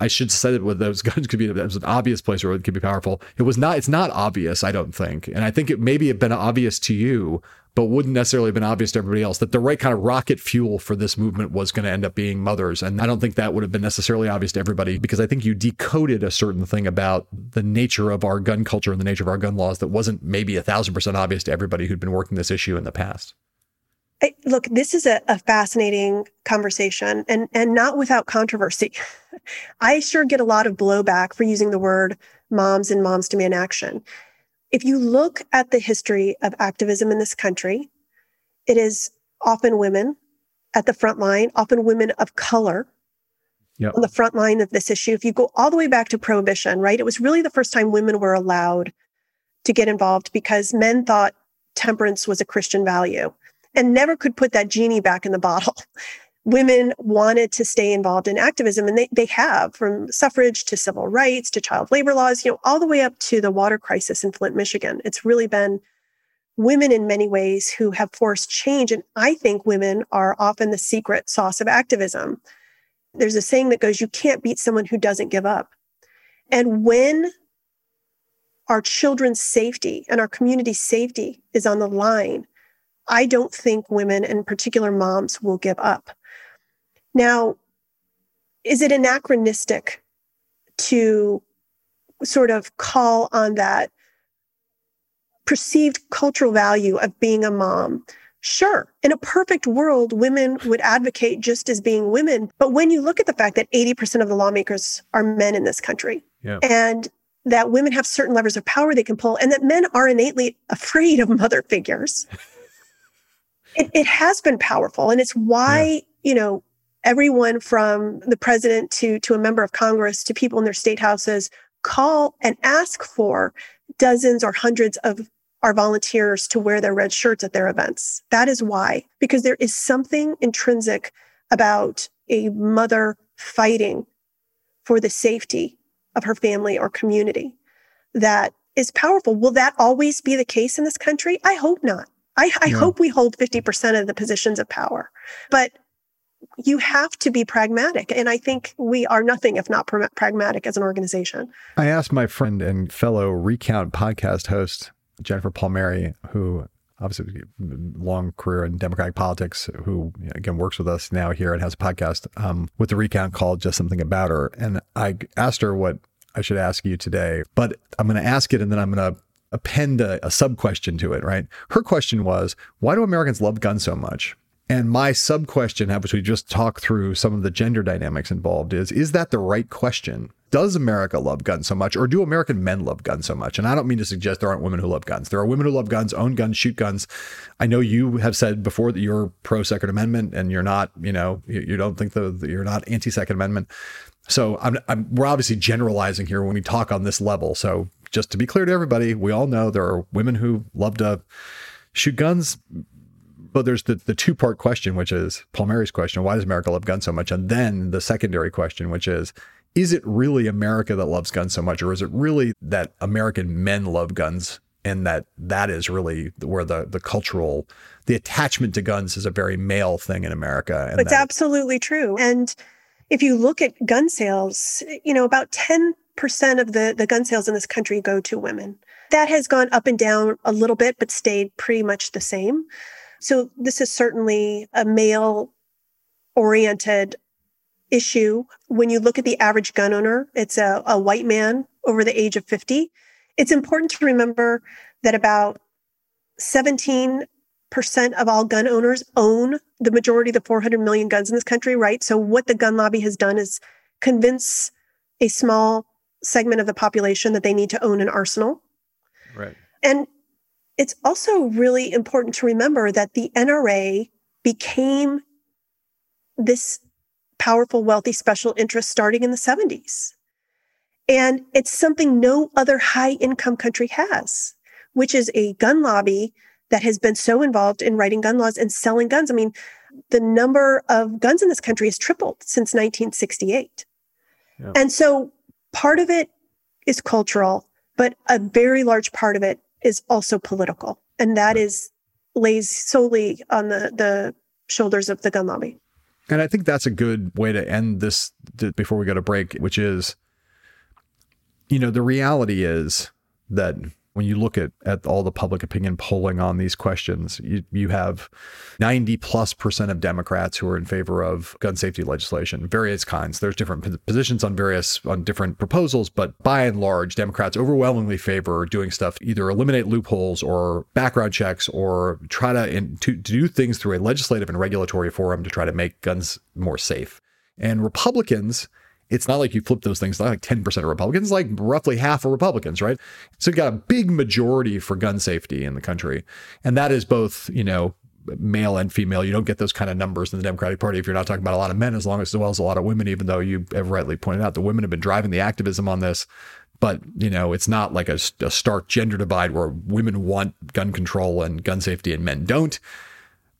I should say that with those guns could be it was an obvious place where it could be powerful. It was not. It's not obvious. I don't think, and I think it maybe have been obvious to you, but wouldn't necessarily have been obvious to everybody else that the right kind of rocket fuel for this movement was going to end up being mothers. And I don't think that would have been necessarily obvious to everybody because I think you decoded a certain thing about the nature of our gun culture and the nature of our gun laws that wasn't maybe a thousand percent obvious to everybody who'd been working this issue in the past. I, look, this is a, a, fascinating conversation and, and not without controversy. I sure get a lot of blowback for using the word moms and moms demand action. If you look at the history of activism in this country, it is often women at the front line, often women of color yep. on the front line of this issue. If you go all the way back to prohibition, right? It was really the first time women were allowed to get involved because men thought temperance was a Christian value and never could put that genie back in the bottle. Women wanted to stay involved in activism, and they, they have from suffrage to civil rights to child labor laws, you know, all the way up to the water crisis in Flint, Michigan. It's really been women in many ways who have forced change. And I think women are often the secret sauce of activism. There's a saying that goes, you can't beat someone who doesn't give up. And when our children's safety and our community safety is on the line, I don't think women, in particular moms, will give up. Now, is it anachronistic to sort of call on that perceived cultural value of being a mom? Sure. In a perfect world, women would advocate just as being women. But when you look at the fact that 80% of the lawmakers are men in this country, yeah. and that women have certain levers of power they can pull, and that men are innately afraid of mother figures, it, it has been powerful. And it's why, yeah. you know, everyone from the president to, to a member of Congress to people in their state houses call and ask for dozens or hundreds of our volunteers to wear their red shirts at their events. That is why, because there is something intrinsic about a mother fighting for the safety of her family or community that is powerful. Will that always be the case in this country? I hope not. I, I yeah. hope we hold 50% of the positions of power. But you have to be pragmatic. And I think we are nothing if not pr- pragmatic as an organization. I asked my friend and fellow Recount podcast host, Jennifer Palmieri, who obviously long career in democratic politics, who again works with us now here and has a podcast um, with the Recount called Just Something About Her. And I asked her what I should ask you today, but I'm going to ask it and then I'm going to append a, a sub question to it, right? Her question was, why do Americans love guns so much? And my sub question, which we just talked through some of the gender dynamics involved, is is that the right question? Does America love guns so much, or do American men love guns so much? And I don't mean to suggest there aren't women who love guns. There are women who love guns, own guns, shoot guns. I know you have said before that you're pro Second Amendment, and you're not. You know, you, you don't think that you're not anti Second Amendment. So I'm, I'm, we're obviously generalizing here when we talk on this level. So just to be clear to everybody, we all know there are women who love to shoot guns. But there's the, the two part question, which is Palmieri's question why does America love guns so much? And then the secondary question, which is is it really America that loves guns so much, or is it really that American men love guns and that that is really where the the cultural the attachment to guns is a very male thing in America. And it's absolutely true. And if you look at gun sales, you know, about 10% of the, the gun sales in this country go to women. That has gone up and down a little bit, but stayed pretty much the same. So this is certainly a male oriented issue. When you look at the average gun owner, it's a, a white man over the age of 50. It's important to remember that about 17% of all gun owners own the majority of the 400 million guns in this country, right? So, what the gun lobby has done is convince a small segment of the population that they need to own an arsenal. Right. And it's also really important to remember that the NRA became this powerful, wealthy special interest starting in the 70s. And it's something no other high income country has, which is a gun lobby that has been so involved in writing gun laws and selling guns. I mean, the number of guns in this country has tripled since 1968. Yeah. And so part of it is cultural, but a very large part of it is also political. And that is lays solely on the, the shoulders of the gun lobby. And I think that's a good way to end this before we go to break, which is, you know, the reality is that when you look at, at all the public opinion polling on these questions, you, you have 90 plus percent of Democrats who are in favor of gun safety legislation, various kinds. There's different positions on various, on different proposals, but by and large, Democrats overwhelmingly favor doing stuff, either eliminate loopholes or background checks or try to, in, to, to do things through a legislative and regulatory forum to try to make guns more safe. And Republicans, it's not like you flip those things, not like 10% of Republicans, like roughly half of Republicans, right? So you've got a big majority for gun safety in the country. And that is both, you know, male and female. You don't get those kind of numbers in the Democratic Party if you're not talking about a lot of men, as long as, as well as a lot of women, even though you have rightly pointed out the women have been driving the activism on this. But, you know, it's not like a, a stark gender divide where women want gun control and gun safety and men don't.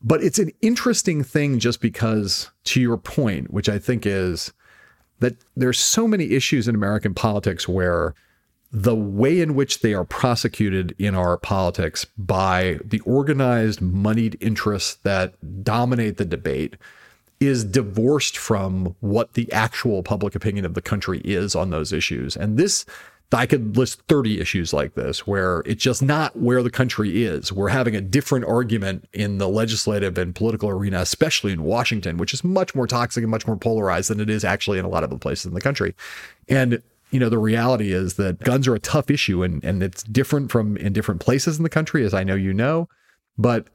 But it's an interesting thing just because, to your point, which I think is that there's so many issues in American politics where the way in which they are prosecuted in our politics by the organized, moneyed interests that dominate the debate is divorced from what the actual public opinion of the country is on those issues. And this I could list 30 issues like this where it's just not where the country is. We're having a different argument in the legislative and political arena, especially in Washington, which is much more toxic and much more polarized than it is actually in a lot of the places in the country. And you know, the reality is that guns are a tough issue and, and it's different from in different places in the country, as I know you know. But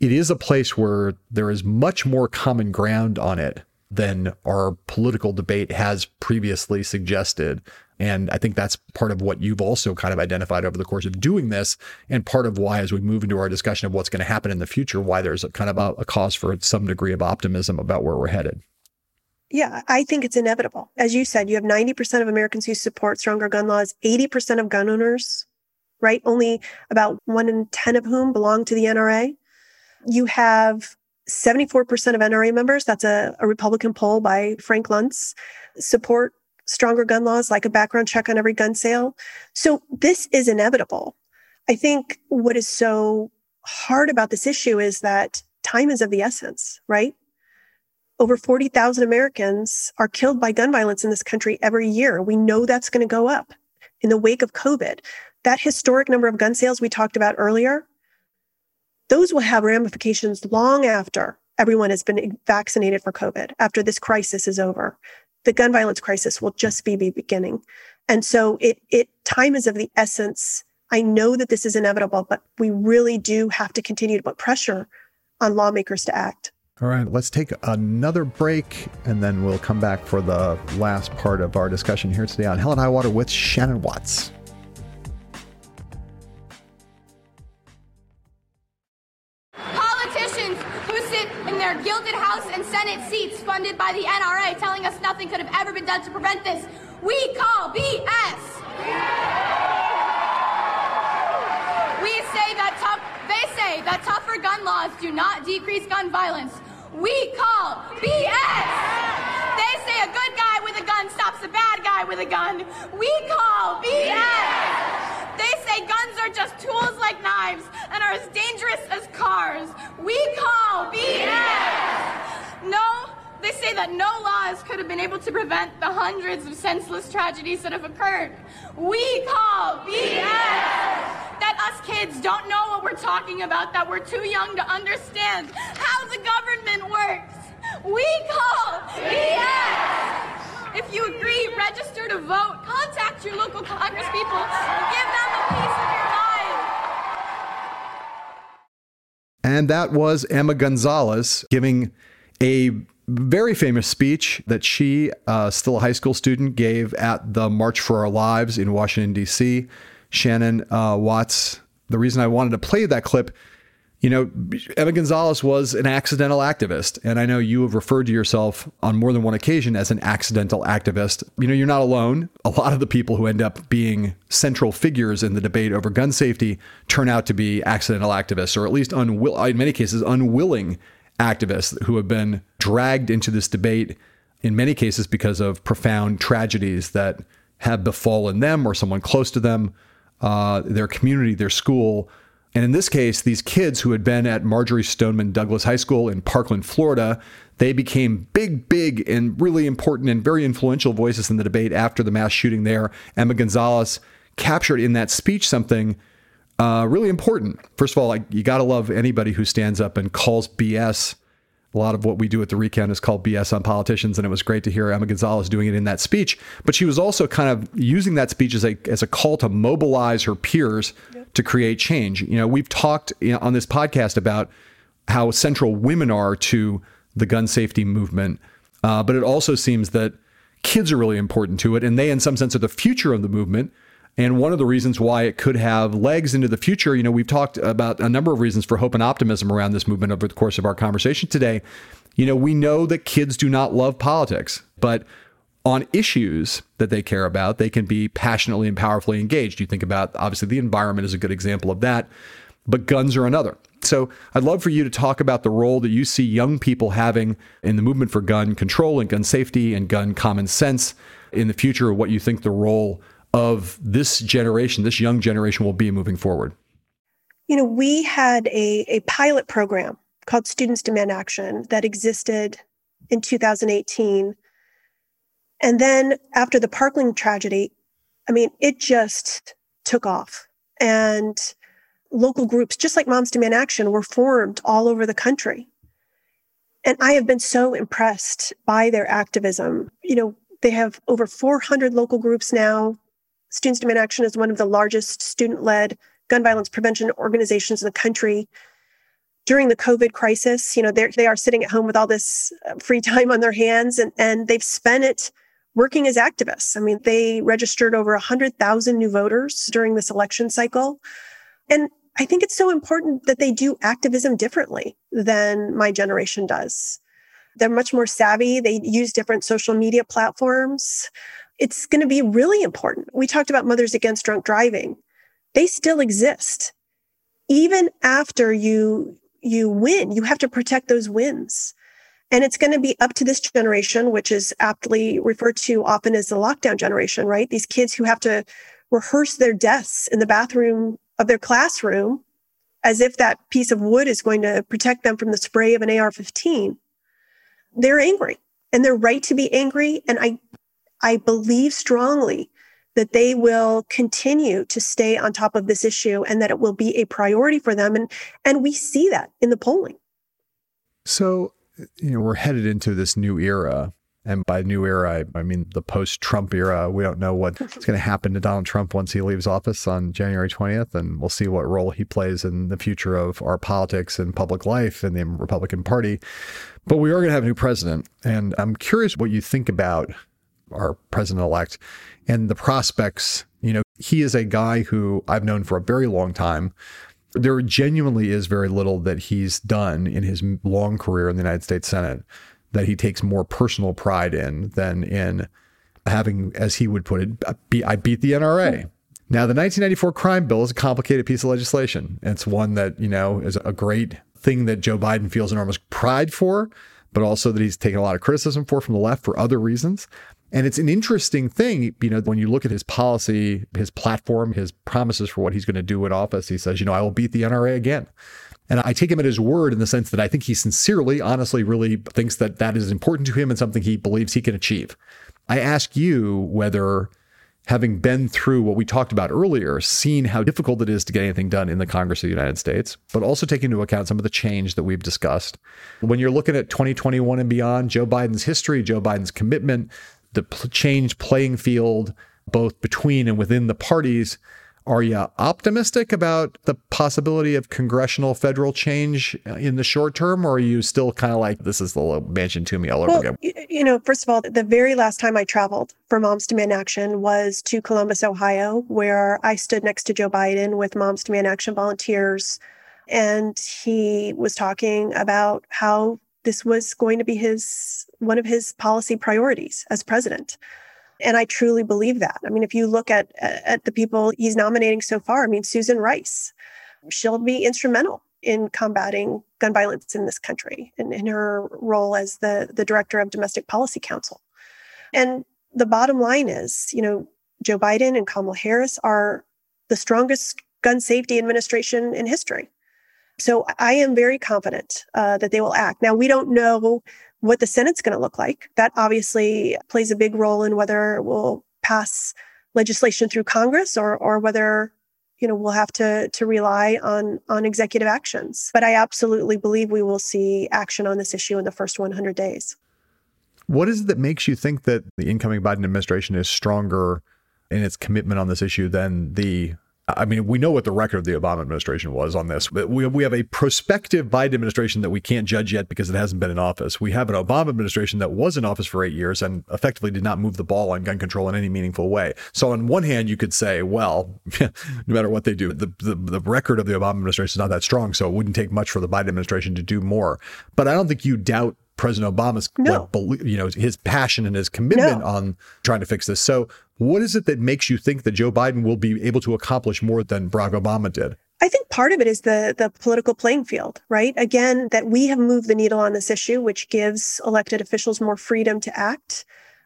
it is a place where there is much more common ground on it than our political debate has previously suggested. And I think that's part of what you've also kind of identified over the course of doing this, and part of why, as we move into our discussion of what's going to happen in the future, why there's a kind of a, a cause for some degree of optimism about where we're headed. Yeah, I think it's inevitable. As you said, you have 90% of Americans who support stronger gun laws, 80% of gun owners, right? Only about one in 10 of whom belong to the NRA. You have 74% of NRA members, that's a, a Republican poll by Frank Luntz, support stronger gun laws, like a background check on every gun sale. So this is inevitable. I think what is so hard about this issue is that time is of the essence, right? Over 40,000 Americans are killed by gun violence in this country every year. We know that's going to go up in the wake of COVID. That historic number of gun sales we talked about earlier, those will have ramifications long after everyone has been vaccinated for COVID, after this crisis is over the gun violence crisis will just be the beginning. And so it, it, time is of the essence. I know that this is inevitable, but we really do have to continue to put pressure on lawmakers to act. All right, let's take another break and then we'll come back for the last part of our discussion here today on Hell and High Water with Shannon Watts. sit in their gilded House and Senate seats funded by the NRA, telling us nothing could have ever been done to prevent this. We call BS. We say that tough, they say that tougher gun laws do not decrease gun violence. We call BS. They say a good guy with a gun stops a bad guy with a gun. We call BS. They say guns are just tools like knives and are as dangerous as cars. We call BS! No, they say that no laws could have been able to prevent the hundreds of senseless tragedies that have occurred. We call BS! That us kids don't know what we're talking about, that we're too young to understand how the government works. We call BS! If you agree, register to vote, contact your local congresspeople, give them a piece of your mind. And that was Emma Gonzalez giving a very famous speech that she, uh, still a high school student, gave at the March for Our Lives in Washington, D.C. Shannon uh, Watts, the reason I wanted to play that clip, you know, Emma Gonzalez was an accidental activist. And I know you have referred to yourself on more than one occasion as an accidental activist. You know, you're not alone. A lot of the people who end up being central figures in the debate over gun safety turn out to be accidental activists, or at least unwill- in many cases, unwilling activists who have been dragged into this debate in many cases because of profound tragedies that have befallen them or someone close to them, uh, their community, their school. And in this case, these kids who had been at Marjory Stoneman Douglas High School in Parkland, Florida, they became big, big, and really important and very influential voices in the debate after the mass shooting there. Emma Gonzalez captured in that speech something uh, really important. First of all, like you got to love anybody who stands up and calls BS. A lot of what we do at the recount is called BS on politicians, and it was great to hear Emma Gonzalez doing it in that speech. But she was also kind of using that speech as a as a call to mobilize her peers yep. To create change. You know, we've talked on this podcast about how central women are to the gun safety movement, uh, but it also seems that kids are really important to it, and they, in some sense, are the future of the movement. And one of the reasons why it could have legs into the future, you know, we've talked about a number of reasons for hope and optimism around this movement over the course of our conversation today. You know, we know that kids do not love politics, but on issues that they care about, they can be passionately and powerfully engaged. You think about obviously the environment is a good example of that, but guns are another. So I'd love for you to talk about the role that you see young people having in the movement for gun control and gun safety and gun common sense in the future, or what you think the role of this generation, this young generation will be moving forward? You know, we had a, a pilot program called Students Demand Action that existed in 2018. And then after the Parkland tragedy, I mean, it just took off. And local groups, just like Moms Demand Action, were formed all over the country. And I have been so impressed by their activism. You know, they have over 400 local groups now. Students Demand Action is one of the largest student led gun violence prevention organizations in the country. During the COVID crisis, you know, they are sitting at home with all this uh, free time on their hands and, and they've spent it working as activists. I mean, they registered over 100,000 new voters during this election cycle. And I think it's so important that they do activism differently than my generation does. They're much more savvy. They use different social media platforms it's going to be really important. We talked about Mothers Against Drunk Driving. They still exist. Even after you you win, you have to protect those wins. And it's going to be up to this generation, which is aptly referred to often as the lockdown generation, right? These kids who have to rehearse their deaths in the bathroom of their classroom as if that piece of wood is going to protect them from the spray of an AR 15. They're angry and they're right to be angry. And I I believe strongly that they will continue to stay on top of this issue and that it will be a priority for them. And, and we see that in the polling. So, you know, we're headed into this new era. And by new era, I, I mean the post Trump era. We don't know what's going to happen to Donald Trump once he leaves office on January 20th. And we'll see what role he plays in the future of our politics and public life in the Republican Party. But we are going to have a new president. And I'm curious what you think about our president elect and the prospects. You know, he is a guy who I've known for a very long time. There genuinely is very little that he's done in his long career in the United States Senate that he takes more personal pride in than in having, as he would put it, I beat the NRA. Hmm. Now, the 1994 crime bill is a complicated piece of legislation. It's one that, you know, is a great thing that Joe Biden feels enormous pride for, but also that he's taken a lot of criticism for from the left for other reasons. And it's an interesting thing, you know, when you look at his policy, his platform, his promises for what he's going to do in office, he says, you know, I will beat the NRA again. And I take him at his word in the sense that I think he sincerely, honestly, really thinks that that is important to him and something he believes he can achieve. I ask you whether having been through what we talked about earlier, seen how difficult it is to get anything done in the Congress of the United States, but also taking into account some of the change that we've discussed. When you're looking at 2021 and beyond, Joe Biden's history, Joe Biden's commitment, the change playing field, both between and within the parties, are you optimistic about the possibility of congressional federal change uh, in the short term, or are you still kind of like this is the Manchin Toomey all well, over again? You know, first of all, the very last time I traveled for Moms Demand Action was to Columbus, Ohio, where I stood next to Joe Biden with Moms Demand Action volunteers, and he was talking about how this was going to be his one of his policy priorities as president. And I truly believe that. I mean, if you look at at the people he's nominating so far, I mean, Susan Rice, she'll be instrumental in combating gun violence in this country and in her role as the, the director of domestic policy council. And the bottom line is, you know, Joe Biden and Kamala Harris are the strongest gun safety administration in history. So I am very confident uh, that they will act. Now, we don't know what the Senate's going to look like. That obviously plays a big role in whether we'll pass legislation through Congress or or whether you know we'll have to to rely on on executive actions. But I absolutely believe we will see action on this issue in the first 100 days. What is it that makes you think that the incoming Biden administration is stronger in its commitment on this issue than the I mean, we know what the record of the Obama administration was on this. We, we have a prospective Biden administration that we can't judge yet because it hasn't been in office. We have an Obama administration that was in office for eight years and effectively did not move the ball on gun control in any meaningful way. So, on one hand, you could say, well, no matter what they do, the, the, the record of the Obama administration is not that strong. So, it wouldn't take much for the Biden administration to do more. But I don't think you doubt President Obama's, no. like, you know, his passion and his commitment no. on trying to fix this. So, what is it that makes you think that Joe Biden will be able to accomplish more than Barack Obama did? I think part of it is the the political playing field, right? Again, that we have moved the needle on this issue, which gives elected officials more freedom to act,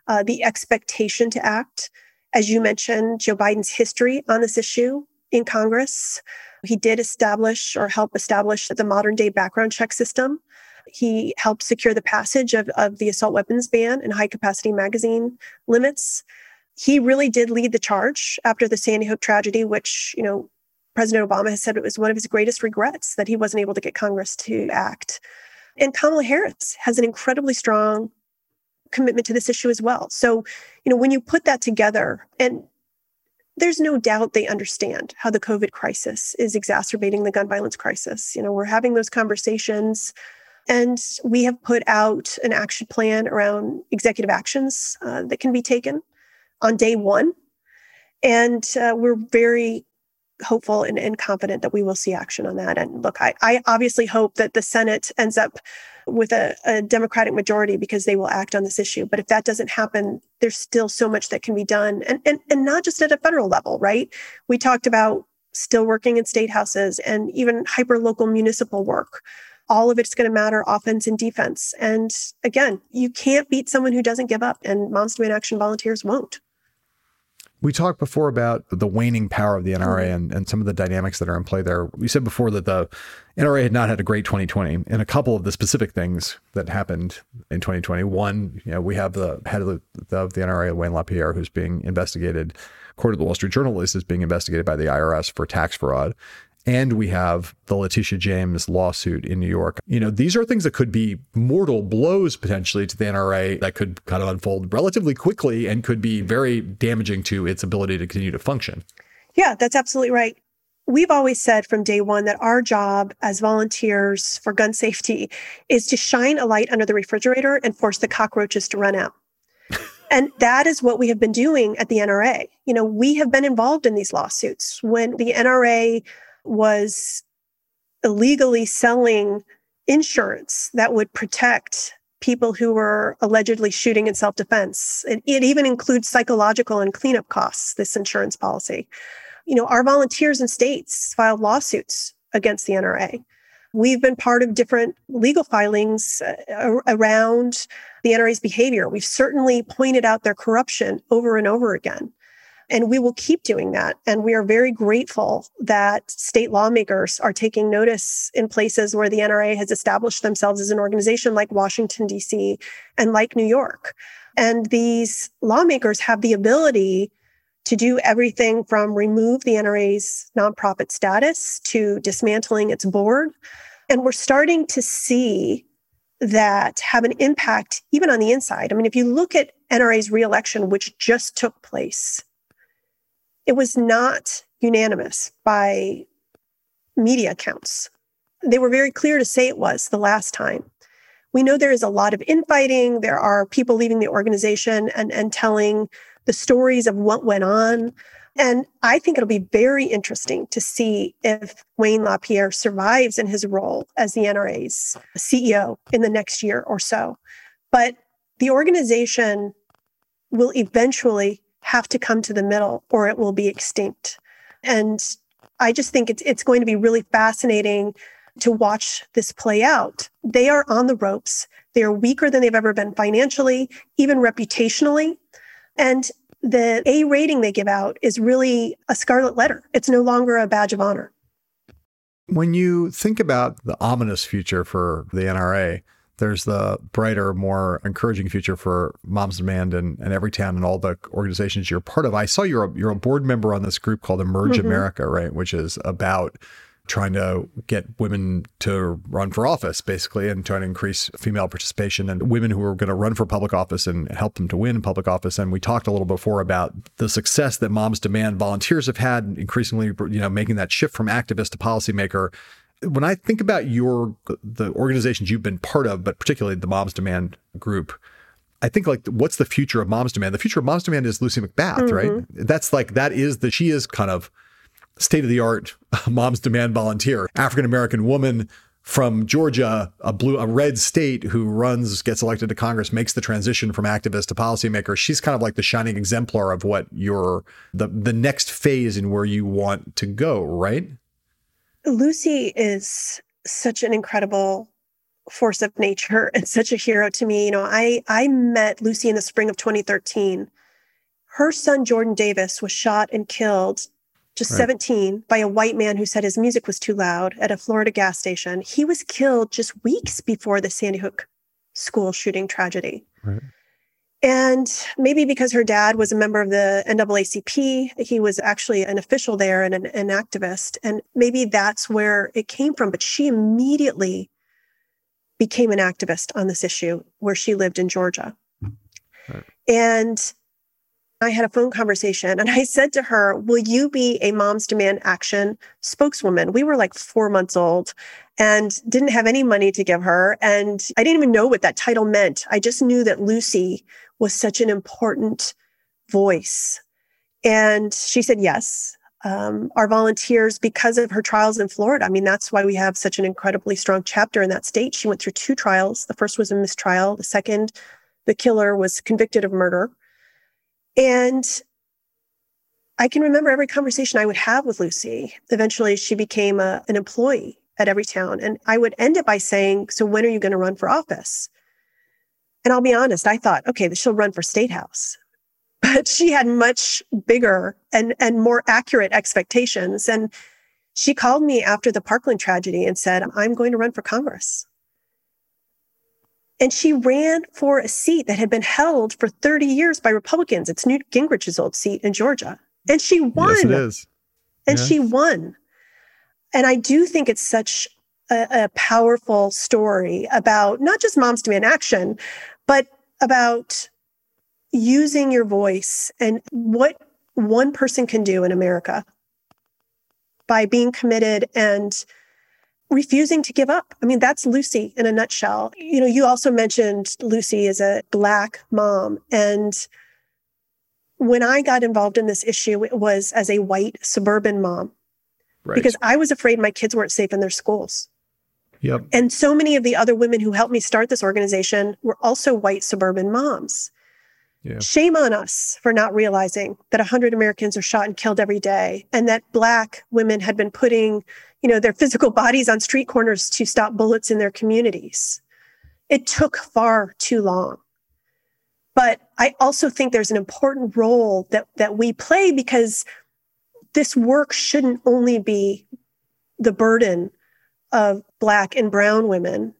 uh, the expectation to act. As you mentioned, Joe Biden's history on this issue in Congress. He did establish or help establish the modern day background check system. He helped secure the passage of, of the assault weapons ban and high capacity magazine limits he really did lead the charge after the Sandy Hook tragedy, which, you know, President Obama has said it was one of his greatest regrets that he wasn't able to get Congress to act. And Kamala Harris has an incredibly strong commitment to this issue as well. So, you know, when you put that together, and there's no doubt they understand how the COVID crisis is exacerbating the gun violence crisis. You know, we're having those conversations, and we have put out an action plan around executive actions uh, that can be taken on day one. And uh, we're very hopeful and, and, confident that we will see action on that. And look, I, I obviously hope that the Senate ends up with a, a, Democratic majority because they will act on this issue. But if that doesn't happen, there's still so much that can be done. And, and, and not just at a federal level, right? We talked about still working in state houses and even hyper local municipal work. All of it's going to matter offense and defense. And again, you can't beat someone who doesn't give up, and Moms Demand Action volunteers won't. We talked before about the waning power of the NRA and, and some of the dynamics that are in play there. We said before that the NRA had not had a great 2020, and a couple of the specific things that happened in 2020. One, you know, we have the head of the, of the NRA, Wayne LaPierre, who's being investigated, according to the Wall Street Journal, this is being investigated by the IRS for tax fraud and we have the Letitia James lawsuit in New York. You know, these are things that could be mortal blows potentially to the NRA that could kind of unfold relatively quickly and could be very damaging to its ability to continue to function. Yeah, that's absolutely right. We've always said from day one that our job as volunteers for gun safety is to shine a light under the refrigerator and force the cockroaches to run out. And that is what we have been doing at the NRA. You know, we have been involved in these lawsuits. When the NRA was illegally selling insurance that would protect people who were allegedly shooting in self defense. It, it, even includes psychological and cleanup costs, this insurance policy. You know, our volunteers in states filed lawsuits against the NRA. We've been part of different legal filings uh, around the NRA's behavior. We've certainly pointed out their corruption over and over again. And we will keep doing that. And we are very grateful that state lawmakers are taking notice in places where the NRA has established themselves as an organization like Washington, D.C. and like New York. And these lawmakers have the ability to do everything from remove the NRA's nonprofit status to dismantling its board. And we're starting to see that have an impact even on the inside. I mean, if you look at NRA's reelection, which just took place, it was not unanimous by media accounts. They were very clear to say it was the last time. We know there is a lot of infighting. There are people leaving the organization and, and telling the stories of what went on. And I think it'll be very interesting to see if Wayne LaPierre survives in his role as the NRA's CEO in the next year or so. But the organization will eventually have to come to the middle or it will be extinct. And I just think it's it's going to be really fascinating to watch this play out. They are on the ropes. They are weaker than they've ever been financially, even reputationally. And the A rating they give out is really a scarlet letter. It's no longer a badge of honor. When you think about the ominous future for the NRA, there's the brighter, more encouraging future for Moms Demand and, and Everytown and all the organizations you're part of. I saw you're a, you're a board member on this group called Emerge mm-hmm. America, right? Which is about trying to get women to run for office, basically, and trying to increase female participation and women who are going to run for public office and help them to win public office. And we talked a little before about the success that Moms Demand volunteers have had, increasingly, you know, making that shift from activist to policymaker when I think about your the organizations you've been part of, but particularly the Moms Demand group, I think like what's the future of Moms Demand? The future of Moms Demand is Lucy McBath, mm-hmm. right? That's like that is the she is kind of state of the art Moms Demand volunteer, African American woman from Georgia, a blue a red state who runs gets elected to Congress, makes the transition from activist to policymaker. She's kind of like the shining exemplar of what your the the next phase in where you want to go, right? Lucy is such an incredible force of nature and such a hero to me. You know, I I met Lucy in the spring of 2013. Her son Jordan Davis was shot and killed just right. 17 by a white man who said his music was too loud at a Florida gas station. He was killed just weeks before the Sandy Hook school shooting tragedy. Right. And maybe because her dad was a member of the NAACP, he was actually an official there and an, an, activist. And maybe that's where it came from. But she immediately became an activist on this issue where she lived in Georgia. Right. And I had a phone conversation and I said to her, Will you be a Moms Demand Action spokeswoman? We were like four months old and didn't have any money to give her. And I didn't even know what that title meant. I just knew that Lucy was such an important voice. And she said yes. Um, our volunteers, because of her trials in Florida, I mean, that's why we have such an incredibly strong chapter in that state. She went through two trials. The first was a mistrial, the second, the killer was convicted of murder. And I can remember every conversation I would have with Lucy. Eventually, she became a, an employee at Everytown. And I would end it by saying, So when are you going to run for office? And I'll be honest, I thought, okay, she'll run for state house. But she had much bigger and, and more accurate expectations. And she called me after the Parkland tragedy and said, I'm going to run for Congress. And she ran for a seat that had been held for 30 years by Republicans. It's Newt Gingrich's old seat in Georgia. And she won. Yes, it is. And she won. And I do think it's such a, a powerful story about not just Moms Demand Action, but about using your voice and what one person can do in America by being committed and refusing to give up. I mean, that's Lucy in a nutshell. You know, you also mentioned Lucy is a Black mom. And when I got involved in this issue, it was as a white suburban mom. Right. Because I was afraid my kids weren't safe in their schools. Yep. And so many of the other women who helped me start this organization were also white suburban moms. Yeah. Shame on us for not realizing that 100 Americans are shot and killed every day and that black women had been putting, you know, their physical bodies on street corners to stop bullets in their communities. It took far too long. But I also think there's an important role that, that we play because this work shouldn't only be the burden of Black and Brown women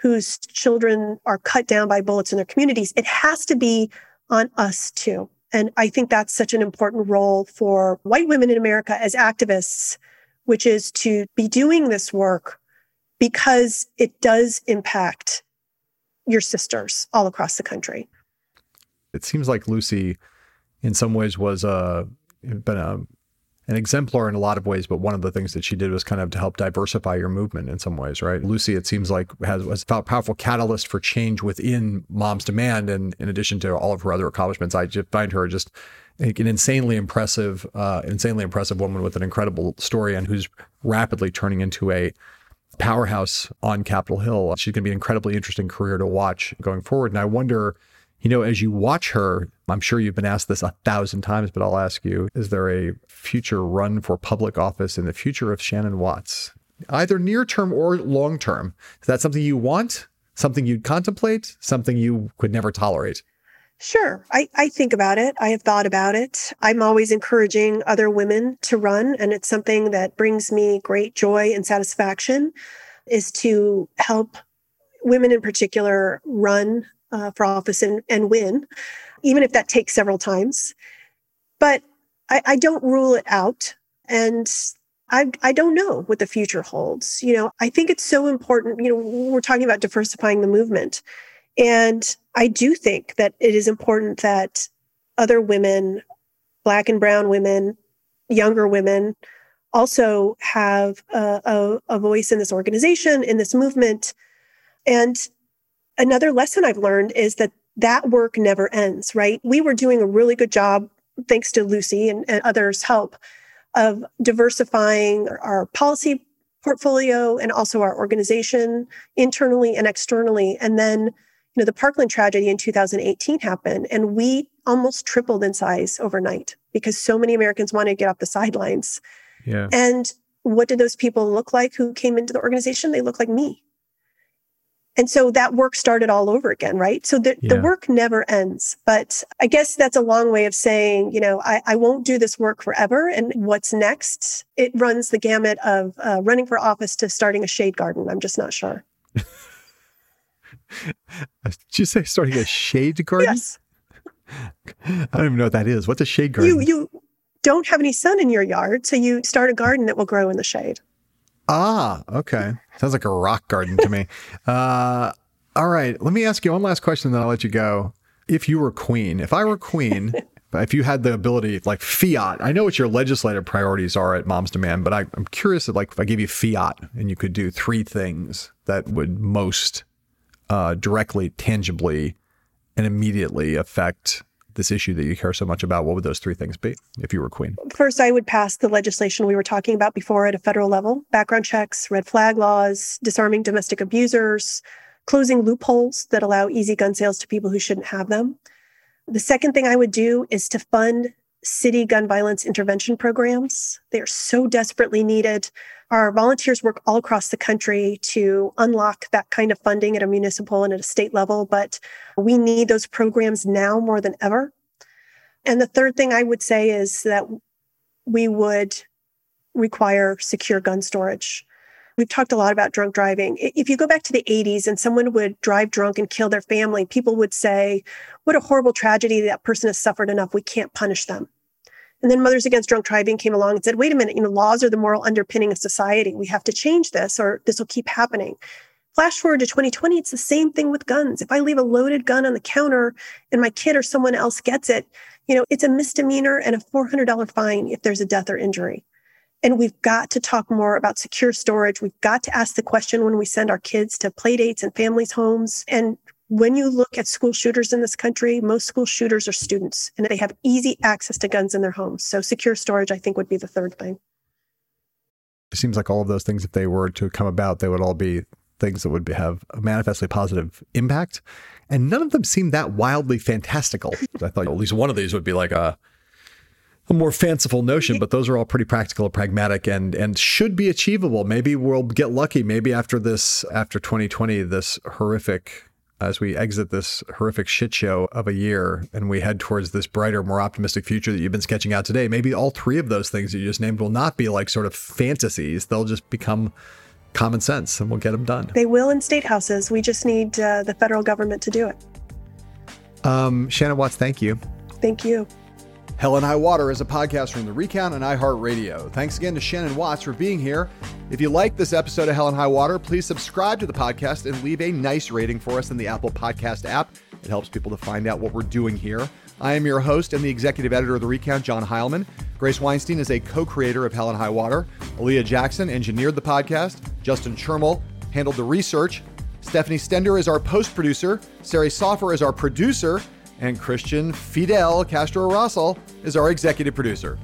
whose children are cut down by bullets in their communities. It has to be on us too. And I think that's such an important role for white women in America as activists, which is to be doing this work because it does impact your sisters all across the country. It seems like Lucy, in some ways, was a been a an exemplar in a lot of ways, but one of the things that she did was kind of to help diversify your movement in some ways, right? Lucy, it seems like has was a powerful catalyst for change within Mom's Demand, and in addition to all of her other accomplishments, I just find her just an insanely impressive, uh, insanely impressive woman with an incredible story, and who's rapidly turning into a powerhouse on Capitol Hill. She's going to be an incredibly interesting career to watch going forward, and I wonder you know, as you watch her, I'm sure you've been asked this a thousand times, but I'll ask you is there a future run for public office in the future of Shannon Watts, either near term or long term? Is that something you want, something you'd contemplate, something you could never tolerate? Sure. I, I think about it. I have thought about it. I'm always encouraging other women to run, and it's something that brings me great joy and satisfaction is to help women in particular run uh, for office and, and win, even if that takes several times. But I, I don't rule it out. And I, I don't know what the future holds. You know, I think it's so important. You know, we're talking about diversifying the movement. And I do think that it is important that other women, Black and Brown women, younger women, also have a, a, a voice in this organization, in this movement. And another lesson I've learned is that that work never ends, right? We were doing a really good job, thanks to Lucy and, and others' help, of diversifying our policy portfolio and also our organization internally and externally. And then, you know, the Parkland tragedy in 2018 happened, and we almost tripled in size overnight because so many Americans wanted to get off the sidelines. Yeah. And what did those people look like who came into the organization? They look like me. And so that work started all over again, right? So the, yeah. the work never ends. But I guess that's a long way of saying, you know, I, I won't do this work forever. And what's next? It runs the gamut of uh, running for office to starting a shade garden. I'm just not sure. Did you say starting a shade garden? yes. I don't even know what that is. What's a shade garden? You, you don't have any sun in your yard, so you start a garden that will grow in the shade. Ah, okay. Sounds like a rock garden to me. Uh, all right. Let me ask you one last question, then I'll let you go. If you were queen, if I were queen, if you had the ability, like fiat, I know what your legislative priorities are at Mom's Demand, but I, am curious, if, like if I gave you fiat and you could do three things that would most uh, directly, tangibly, and immediately affect this issue that you care so much about, what would those three things be if you were queen? First, I would pass the legislation we were talking about before at a federal level background checks, red flag laws, disarming domestic abusers, closing loopholes that allow easy gun sales to people who shouldn't have them. The second thing I would do is to fund city gun violence intervention programs. They are so desperately needed. Our volunteers work all across the country to unlock that kind of funding at a municipal and at a state level, but we need those programs now more than ever. And the third thing I would say is that we would require secure gun storage. We've talked a lot about drunk driving. If you go back to the 80s and someone would drive drunk and kill their family, people would say, What a horrible tragedy. That person has suffered enough. We can't punish them. And then Mothers Against Drunk Driving came along and said, wait a minute, you know, laws are the moral underpinning of society. We have to change this or this will keep happening. Flash forward to 2020, it's the same thing with guns. If I leave a loaded gun on the counter and my kid or someone else gets it, you know, it's a misdemeanor and a $400 fine if there's a death or injury. And we've got to talk more about secure storage. We've got to ask the question when we send our kids to play dates and families' homes and when you look at school shooters in this country, most school shooters are students and they have easy access to guns in their homes. So secure storage, I think, would be the third thing. It seems like all of those things, if they were to come about, they would all be things that would have a manifestly positive impact. and none of them seem that wildly fantastical. I thought at least one of these would be like a a more fanciful notion, but those are all pretty practical and pragmatic and and should be achievable. Maybe we'll get lucky. Maybe after this, after 2020, this horrific, as we exit this horrific shit show of a year and we head towards this brighter, more optimistic future that you've been sketching out today, maybe all three of those things that you just named will not be like sort of fantasies. They'll just become common sense and we'll get them done. They will in state houses. We just need uh, the federal government to do it. Um, Shannon Watts, thank you. Thank you. Hell and High Water is a podcast from The Recount and iHeartRadio. Thanks again to Shannon Watts for being here. If you like this episode of Hell and High Water, please subscribe to the podcast and leave a nice rating for us in the Apple Podcast app. It helps people to find out what we're doing here. I am your host and the executive editor of The Recount, John Heilemann. Grace Weinstein is a co creator of Hell and High Water. Aaliyah Jackson engineered the podcast. Justin Chermel handled the research. Stephanie Stender is our post producer. Sari Soffer is our producer and Christian Fidel Castro Russell is our executive producer.